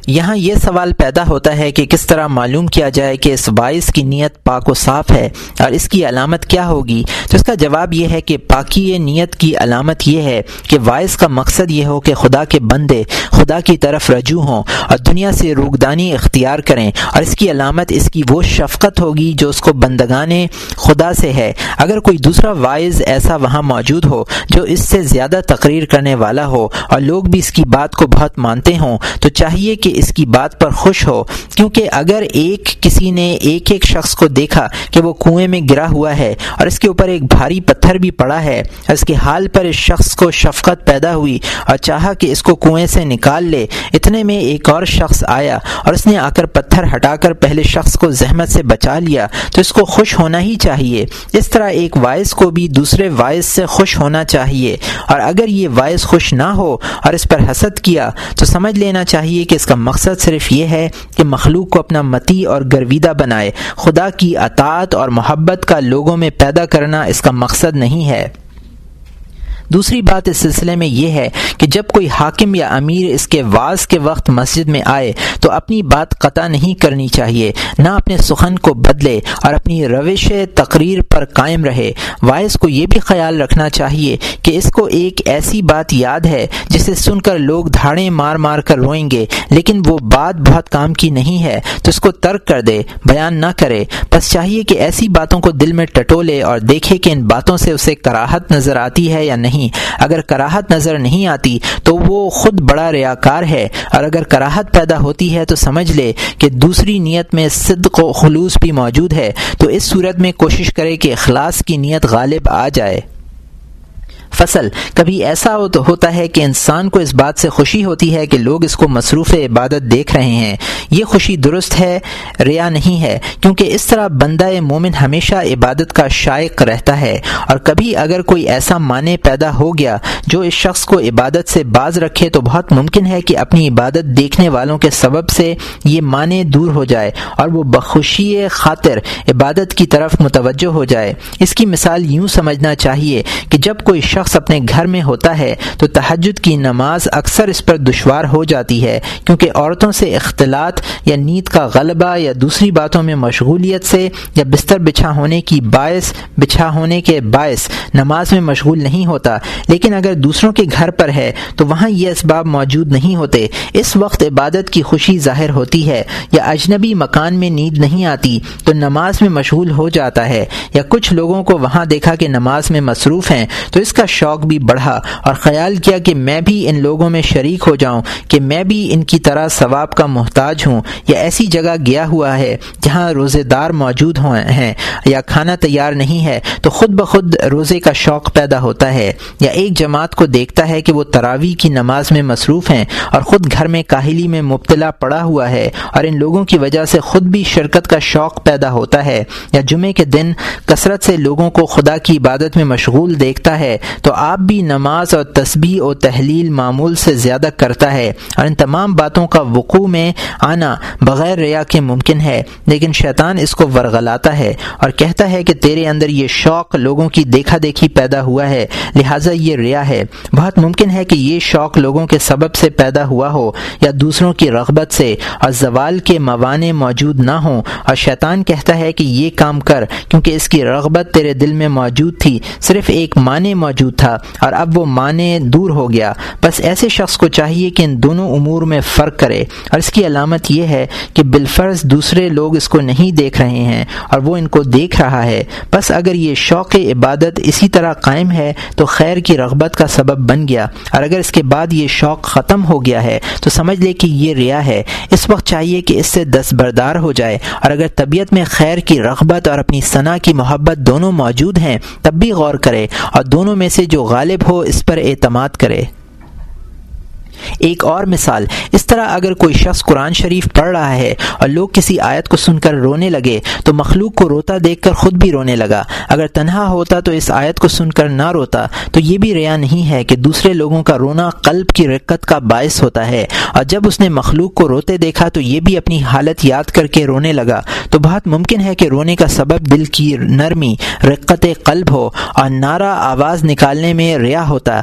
یہاں یہ سوال پیدا ہوتا ہے کہ کس طرح معلوم کیا جائے کہ اس باعث کی نیت پاک و صاف ہے اور اس کی علامت کیا ہوگی؟ تو اس کا جواب یہ ہے کہ پاکی نیت کی علامت یہ ہے کہ باعث کا مقصد یہ ہو کہ خدا کے بندے خدا کی طرف رجوع ہوں اور دنیا سے روگدانی اختیار کریں اور اس کی علامت اس کی وہ شفقت ہوگی جو اس کو بندگان خدا سے ہے۔ اگر کوئی دوسرا وائز ایسا وہاں موجود ہو جو اس سے زیادہ تقریر کرنے والا ہو اور لوگ بھی اس کی بات کو بہت مانتے ہوں، تو چاہیے کہ اس کی بات پر خوش ہو، کیونکہ اگر ایک کسی نے ایک ایک شخص کو دیکھا کہ وہ کنویں میں گرا ہوا ہے اور اس کے اوپر ایک بھاری پتھر بھی پڑا ہے اس کے حال پر اس شخص کو شفقت پیدا ہوئی اور چاہا کہ اس کو کنویں سے نکال لے، اتنے میں ایک اور شخص آیا اور اس نے آ کر پتھر ہٹا کر پہلے شخص کو زحمت سے بچا لیا۔ تو اس کو خوش ہونا ہی چاہیے۔ اس طرح ایک وائس کو بھی دوسرے وائس سے خوش ہونا چاہیے۔ اور اگر یہ وائس خوش نہ ہو اور اس پر حسد کیا، تو سمجھ لینا چاہیے کہ اس کا مقصد صرف یہ ہے کہ مخلوق کو اپنا متی اور گرویدہ بنائے۔ خدا کی اطاعت اور محبت کا لوگوں میں پیدا کرنا اس کا مقصد نہیں ہے۔ دوسری بات اس سلسلے میں یہ ہے کہ جب کوئی حاکم یا امیر اس کے واز کے وقت مسجد میں آئے تو اپنی بات قطع نہیں کرنی چاہیے، نہ اپنے سخن کو بدلے اور اپنی روش تقریر پر قائم رہے۔ وائز کو یہ بھی خیال رکھنا چاہیے کہ اس کو ایک ایسی بات یاد ہے جسے سن کر لوگ دھاڑیں مار مار کر روئیں گے، لیکن وہ بات بہت کام کی نہیں ہے، تو اس کو ترک کر دے، بیان نہ کرے۔ بس چاہیے کہ ایسی باتوں کو دل میں ٹٹولے اور دیکھے کہ ان باتوں سے اسے کراہت نظر آتی ہے یا نہیں۔ نہیں اگر کراہت نظر نہیں آتی تو وہ خود بڑا ریاکار ہے اور اگر کراہت پیدا ہوتی ہے تو سمجھ لے کہ دوسری نیت میں صدق و خلوص بھی موجود ہے تو اس صورت میں کوشش کرے کہ اخلاص کی نیت غالب آ جائے۔ فصل۔ کبھی ایسا ہوتا ہے کہ انسان کو اس بات سے خوشی ہوتی ہے کہ لوگ اس کو مصروف عبادت دیکھ رہے ہیں۔ یہ خوشی درست ہے، ریا نہیں ہے، کیونکہ اس طرح بندہ مومن ہمیشہ عبادت کا شائق رہتا ہے۔ اور کبھی اگر کوئی ایسا معنی پیدا ہو گیا جو اس شخص کو عبادت سے باز رکھے تو بہت ممکن ہے کہ اپنی عبادت دیکھنے والوں کے سبب سے یہ معنی دور ہو جائے اور وہ بخوشی خاطر عبادت کی طرف متوجہ ہو جائے۔ اس کی مثال یوں سمجھنا چاہیے کہ جب کوئی شخص شخص اپنے گھر میں ہوتا ہے تو تحجد کی نماز اکثر اس پر دشوار ہو جاتی ہے، کیونکہ عورتوں سے اختلاط یا نیند کا غلبہ یا دوسری باتوں میں مشغولیت سے یا بستر بچھا ہونے کی باعث، بچھا ہونے کے باعث نماز میں مشغول نہیں ہوتا۔ لیکن اگر دوسروں کے گھر پر ہے تو وہاں یہ اسباب موجود نہیں ہوتے۔ اس وقت عبادت کی خوشی ظاہر ہوتی ہے یا اجنبی مکان میں نیند نہیں آتی تو نماز میں مشغول ہو جاتا ہے۔ یا کچھ لوگوں کو وہاں دیکھا کہ نماز میں مصروف ہیں تو اس کا شوق بھی بڑھا اور خیال کیا کہ میں بھی ان لوگوں میں شریک ہو جاؤں، کہ میں بھی ان کی طرح ثواب کا محتاج ہوں۔ یا ایسی جگہ گیا ہوا ہے جہاں روزے دار موجود ہیں یا کھانا تیار نہیں ہے تو خود بخود روزے کا شوق پیدا ہوتا ہے۔ یا ایک جماعت کو دیکھتا ہے کہ وہ تراوی کی نماز میں مصروف ہیں اور خود گھر میں کاہلی میں مبتلا پڑا ہوا ہے اور ان لوگوں کی وجہ سے خود بھی شرکت کا شوق پیدا ہوتا ہے۔ یا جمعے کے دن کثرت سے لوگوں کو خدا کی عبادت میں مشغول دیکھتا ہے تو آپ بھی نماز اور تسبیح و تحلیل معمول سے زیادہ کرتا ہے۔ اور ان تمام باتوں کا وقوع میں آنا بغیر ریا کے ممکن ہے، لیکن شیطان اس کو ورغلاتا ہے اور کہتا ہے کہ تیرے اندر یہ شوق لوگوں کی دیکھا دیکھی پیدا ہوا ہے، لہٰذا یہ ریا ہے۔ بہت ممکن ہے کہ یہ شوق لوگوں کے سبب سے پیدا ہوا ہو یا دوسروں کی رغبت سے اور زوال کے موانع موجود نہ ہوں۔ اور شیطان کہتا ہے کہ یہ کام کر، کیونکہ اس کی رغبت تیرے دل میں موجود تھی، صرف ایک معنی موجود تھا اور اب وہ معنی دور ہو گیا۔ بس ایسے شخص کو چاہیے کہ ان دونوں امور میں فرق کرے۔ اور اس کی علامت یہ ہے کہ بالفرض دوسرے لوگ اس کو نہیں دیکھ رہے ہیں اور وہ ان کو دیکھ رہا ہے۔ بس اگر یہ شوق عبادت اسی طرح قائم ہے تو خیر کی رغبت کا سبب بن گیا۔ اور اگر اس کے بعد یہ شوق ختم ہو گیا ہے تو سمجھ لے کہ یہ ریا ہے۔ اس وقت چاہیے کہ اس سے دستبردار ہو جائے۔ اور اگر طبیعت میں خیر کی رغبت اور اپنی ثنا کی محبت دونوں موجود ہیں، تب بھی غور کرے۔ اور دونوں میں سے جو غالب ہو اس پر اعتماد کرے۔ ایک اور مثال، اس طرح اگر کوئی شخص قرآن شریف پڑھ رہا ہے اور لوگ کسی آیت کو سن کر رونے لگے، تو مخلوق کو روتا دیکھ کر خود بھی رونے لگا۔ اگر تنہا ہوتا تو اس آیت کو سن کر نہ روتا، تو یہ بھی ریا نہیں ہے کہ دوسرے لوگوں کا رونا قلب کی رقت کا باعث ہوتا ہے۔ اور جب اس نے مخلوق کو روتے دیکھا تو یہ بھی اپنی حالت یاد کر کے رونے لگا۔ تو بہت ممکن ہے کہ رونے کا سبب دل کی نرمی، رقت قلب ہو اور نعرہ آواز نکالنے میں ریا ہوتا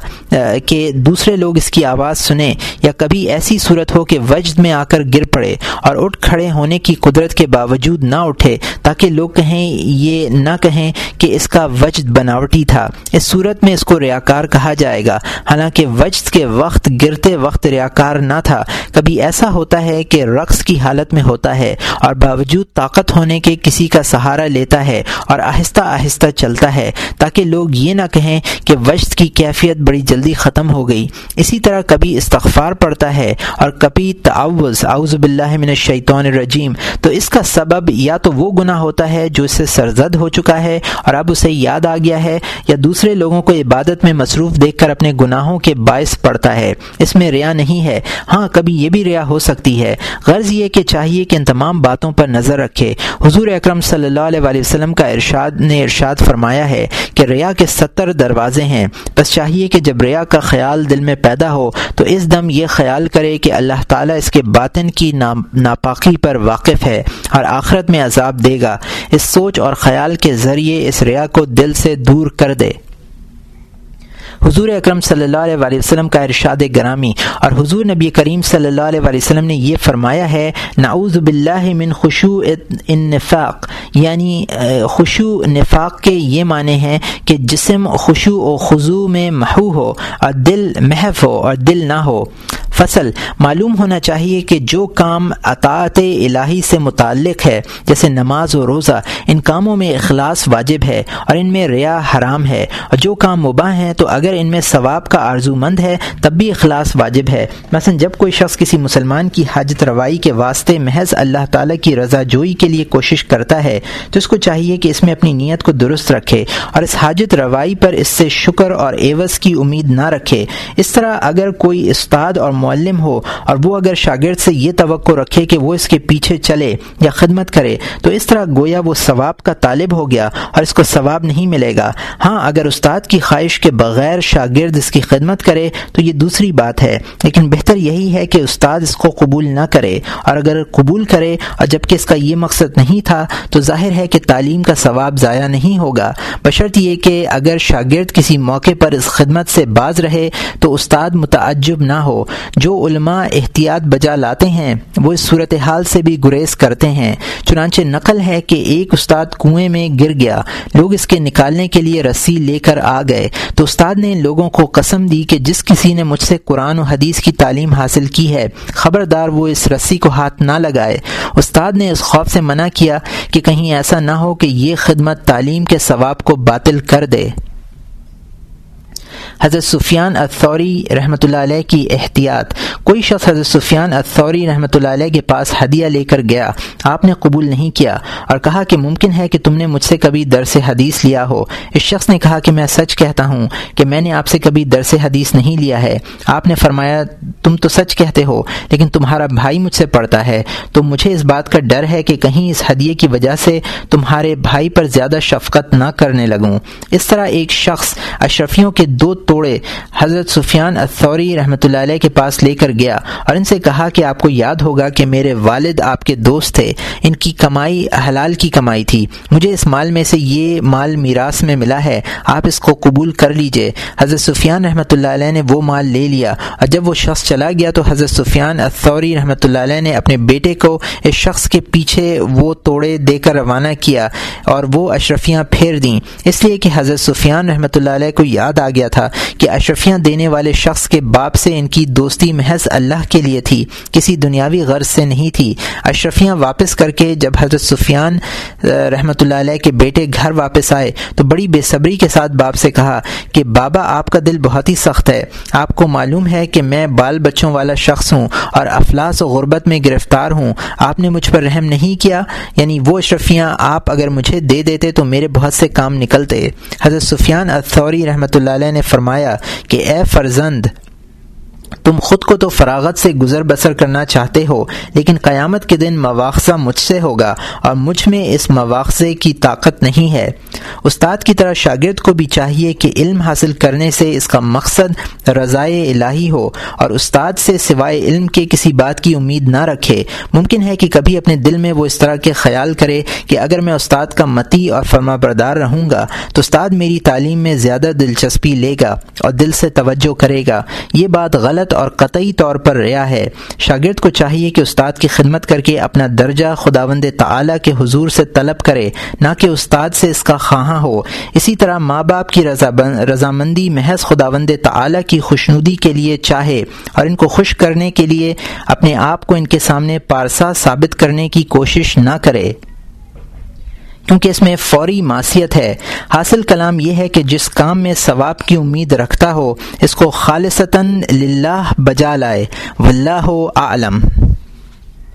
کہ دوسرے لوگ اس کی آواز سنیں۔ میں یا کبھی ایسی صورت ہو کہ وجد میں آ کر گر پڑے اور اٹھ کھڑے ہونے کی قدرت کے باوجود نہ اٹھے تاکہ لوگ کہیں یہ نہ کہیں کہ اس کا وجد بناوٹی تھا۔ اس صورت میں اس کو ریاکار کہا جائے گا۔ حالانکہ وجد کے وقت گرتے وقت ریاکار نہ تھا۔ کبھی ایسا ہوتا ہے کہ رقص کی حالت میں ہوتا ہے اور باوجود طاقت ہونے کے کسی کا سہارا لیتا ہے اور آہستہ آہستہ چلتا ہے تاکہ لوگ یہ نہ کہیں کہ وجد کی کیفیت بڑی جلدی ختم ہو گئی۔ اسی طرح کبھی استغفار پڑتا ہے اور کبھی تعوض اعوذ باللہ من الشیطان الرجیم، تو اس کا سبب یا تو وہ گناہ ہوتا ہے جو اس سے سرزد ہو چکا ہے اور اب اسے یاد آ گیا ہے، یا دوسرے لوگوں کو عبادت میں مصروف دیکھ کر اپنے گناہوں کے باعث پڑتا ہے۔ اس میں ریا نہیں ہے۔ ہاں کبھی یہ بھی ریا ہو سکتی ہے۔ غرض یہ کہ چاہیے کہ ان تمام باتوں پر نظر رکھے۔ حضور اکرم صلی اللہ علیہ وسلم کا ارشاد، نے ارشاد فرمایا ہے کہ ریا کے ستر دروازے ہیں۔ بس چاہیے کہ جب ریا کا خیال دل میں پیدا ہو، تو اس دم یہ خیال کرے کہ اللہ تعالیٰ اس کے باطن کی ناپاکی پر واقف ہے اور آخرت میں عذاب دے گا۔ اس سوچ اور خیال کے ذریعے اس ریا کو دل سے دور کر دے۔ حضور اکرم صلی اللہ علیہ وسلم کا ارشاد گرامی اور حضور نبی کریم صلی اللہ علیہ وسلم نے یہ فرمایا ہے، نعوذ باللہ من خشوع النفاق یعنی خوشو نفاق کے یہ معنی ہیں کہ جسم خوشو و خضو میں محو ہو اور دل محف ہو اور دل نہ ہو۔ فصل۔ معلوم ہونا چاہیے کہ جو کام اطاعت الہی سے متعلق ہے، جیسے نماز و روزہ، ان کاموں میں اخلاص واجب ہے اور ان میں ریا حرام ہے۔ اور جو کام مباح ہیں، تو اگر ان میں ثواب کا آرزو مند ہے، تب بھی اخلاص واجب ہے۔ مثلا جب کوئی شخص کسی مسلمان کی حاجت روائی کے واسطے محض اللہ تعالیٰ کی رضا جوئی کے لیے کوشش کرتا ہے، تو اس کو چاہیے کہ اس میں اپنی نیت کو درست رکھے اور اس حاجت روائی پر اس سے شکر اور ایوز کی امید نہ رکھے۔ اس طرح اگر کوئی استاد اور معلم ہو اور وہ اگر شاگرد سے یہ توقع رکھے کہ وہ اس کے پیچھے چلے یا خدمت کرے تو اس طرح گویا وہ ثواب کا طالب ہو گیا اور اس کو ثواب نہیں ملے گا۔ ہاں اگر استاد کی خواہش کے بغیر شاگرد اس کی خدمت کرے تو یہ دوسری بات ہے، لیکن بہتر یہی ہے کہ استاد اس کو قبول نہ کرے۔ اور اگر قبول کرے اور جبکہ اس کا یہ مقصد نہیں تھا تو ظاہر ہے کہ تعلیم کا ثواب ضائع نہیں ہوگا۔ بشرط یہ کہ اگر شاگرد کسی موقع پر اس خدمت سے باز رہے تو استاد متعجب نہ ہو۔ جو علماء احتیاط بجا لاتے ہیں، وہ اس صورتحال سے بھی گریز کرتے ہیں۔ چنانچہ نقل ہے کہ ایک استاد کنویں میں گر گیا۔ لوگ اس کے نکالنے کے لیے رسی لے کر آ گئے۔ تو استاد نے لوگوں کو قسم دی کہ جس کسی نے مجھ سے قرآن و حدیث کی تعلیم حاصل کی ہے، خبردار وہ اس رسی کو ہاتھ نہ لگائے۔ استاد نے اس خوف سے منع کیا کہ کہیں ایسا نہ ہو کہ یہ خدمت تعلیم کے ثواب کو باطل کر دے۔ حضرت سفیان الثوری رحمۃ اللہ علیہ کی احتیاط۔ کوئی شخص حضرت سفیان الثوری رحمۃ اللہ علیہ کے پاس ہدیہ لے کر گیا، آپ نے قبول نہیں کیا اور کہا کہ ممکن ہے کہ تم نے مجھ سے کبھی درس حدیث لیا ہو۔ اس شخص نے کہا کہ میں سچ کہتا ہوں کہ میں نے آپ سے کبھی درس حدیث نہیں لیا ہے۔ آپ نے فرمایا، تم تو سچ کہتے ہو، لیکن تمہارا بھائی مجھ سے پڑھتا ہے۔ تو مجھے اس بات کا ڈر ہے کہ کہیں اس ہدیے کی وجہ سے تمہارے بھائی پر زیادہ شفقت نہ کرنے لگوں۔ اس طرح ایک شخص اشرفیوں کے دو توڑے حضرت سفیان الثوری رحمۃ اللہ علیہ کے پاس لے کر گیا اور ان سے کہا کہ آپ کو یاد ہوگا کہ میرے والد آپ کے دوست تھے۔ ان کی کمائی، حلال کی کمائی تھی۔ مجھے اس مال میں سے یہ مال میراث میں ملا ہے۔ آپ اس کو قبول کر لیجیے۔ حضرت سفیان رحمۃ اللہ علیہ نے وہ مال لے لیا۔ اور جب وہ شخص چلا گیا تو حضرت سفیان الثوری رحمۃ اللہ علیہ نے اپنے بیٹے کو اس شخص کے پیچھے وہ توڑے دے کر روانہ کیا اور وہ اشرفیاں پھیر دیں۔ اس لیے کہ حضرت سفیان رحمۃ اللہ علیہ کو یاد آ گیا تھا کہ اشرفیاں دینے والے شخص کے باپ سے ان کی دوستی محض اللہ کے لیے تھی، کسی دنیاوی غرض سے نہیں تھی۔ اشرفیاں واپس کر کے جب حضرت سفیان رحمۃ اللہ علیہ کے بیٹے گھر واپس آئے، تو بڑی بے صبری کے ساتھ باپ سے کہا کہ بابا، آپ کا دل بہت ہی سخت ہے۔ آپ کو معلوم ہے کہ میں بال بچوں والا شخص ہوں اور افلاس و غربت میں گرفتار ہوں۔ آپ نے مجھ پر رحم نہیں کیا یعنی وہ اشرفیاں آپ اگر مجھے دے دیتے تو میرے بہت سے کام نکلتے۔ حضرت سفیان الثوری رحمۃ اللہ علیہ نے فرمایا کہ اے فرزند تم خود کو تو فراغت سے گزر بسر کرنا چاہتے ہو، لیکن قیامت کے دن مواخذہ مجھ سے ہوگا اور مجھ میں اس مواخذے کی طاقت نہیں ہے۔ استاد کی طرح شاگرد کو بھی چاہیے کہ علم حاصل کرنے سے اس کا مقصد رضائے الہی ہو اور استاد سے سوائے علم کے کسی بات کی امید نہ رکھے۔ ممکن ہے کہ کبھی اپنے دل میں وہ اس طرح کے خیال کرے کہ اگر میں استاد کا متی اور فرما بردار رہوں گا تو استاد میری تعلیم میں زیادہ دلچسپی لے گا اور دل سے توجہ کرے گا۔ یہ بات غلط اور قطعی طور پر ریا ہے۔ شاگرد کو چاہیے کہ استاد کی خدمت کر کے اپنا درجہ خداوند تعالی کے حضور سے طلب کرے، نہ کہ استاد سے اس کا خواہاں ہو۔ اسی طرح ماں باپ کی رضامندی محض خداوند تعالی کی خوشنودی کے لیے چاہے اور ان کو خوش کرنے کے لیے اپنے آپ کو ان کے سامنے پارسا ثابت کرنے کی کوشش نہ کرے۔ کیونکہ اس میں فوری معصیت ہے۔ حاصل کلام یہ ہے کہ جس کام میں ثواب کی امید رکھتا ہو، اس کو خالصتاً للہ بجا لائے۔ واللہ عالم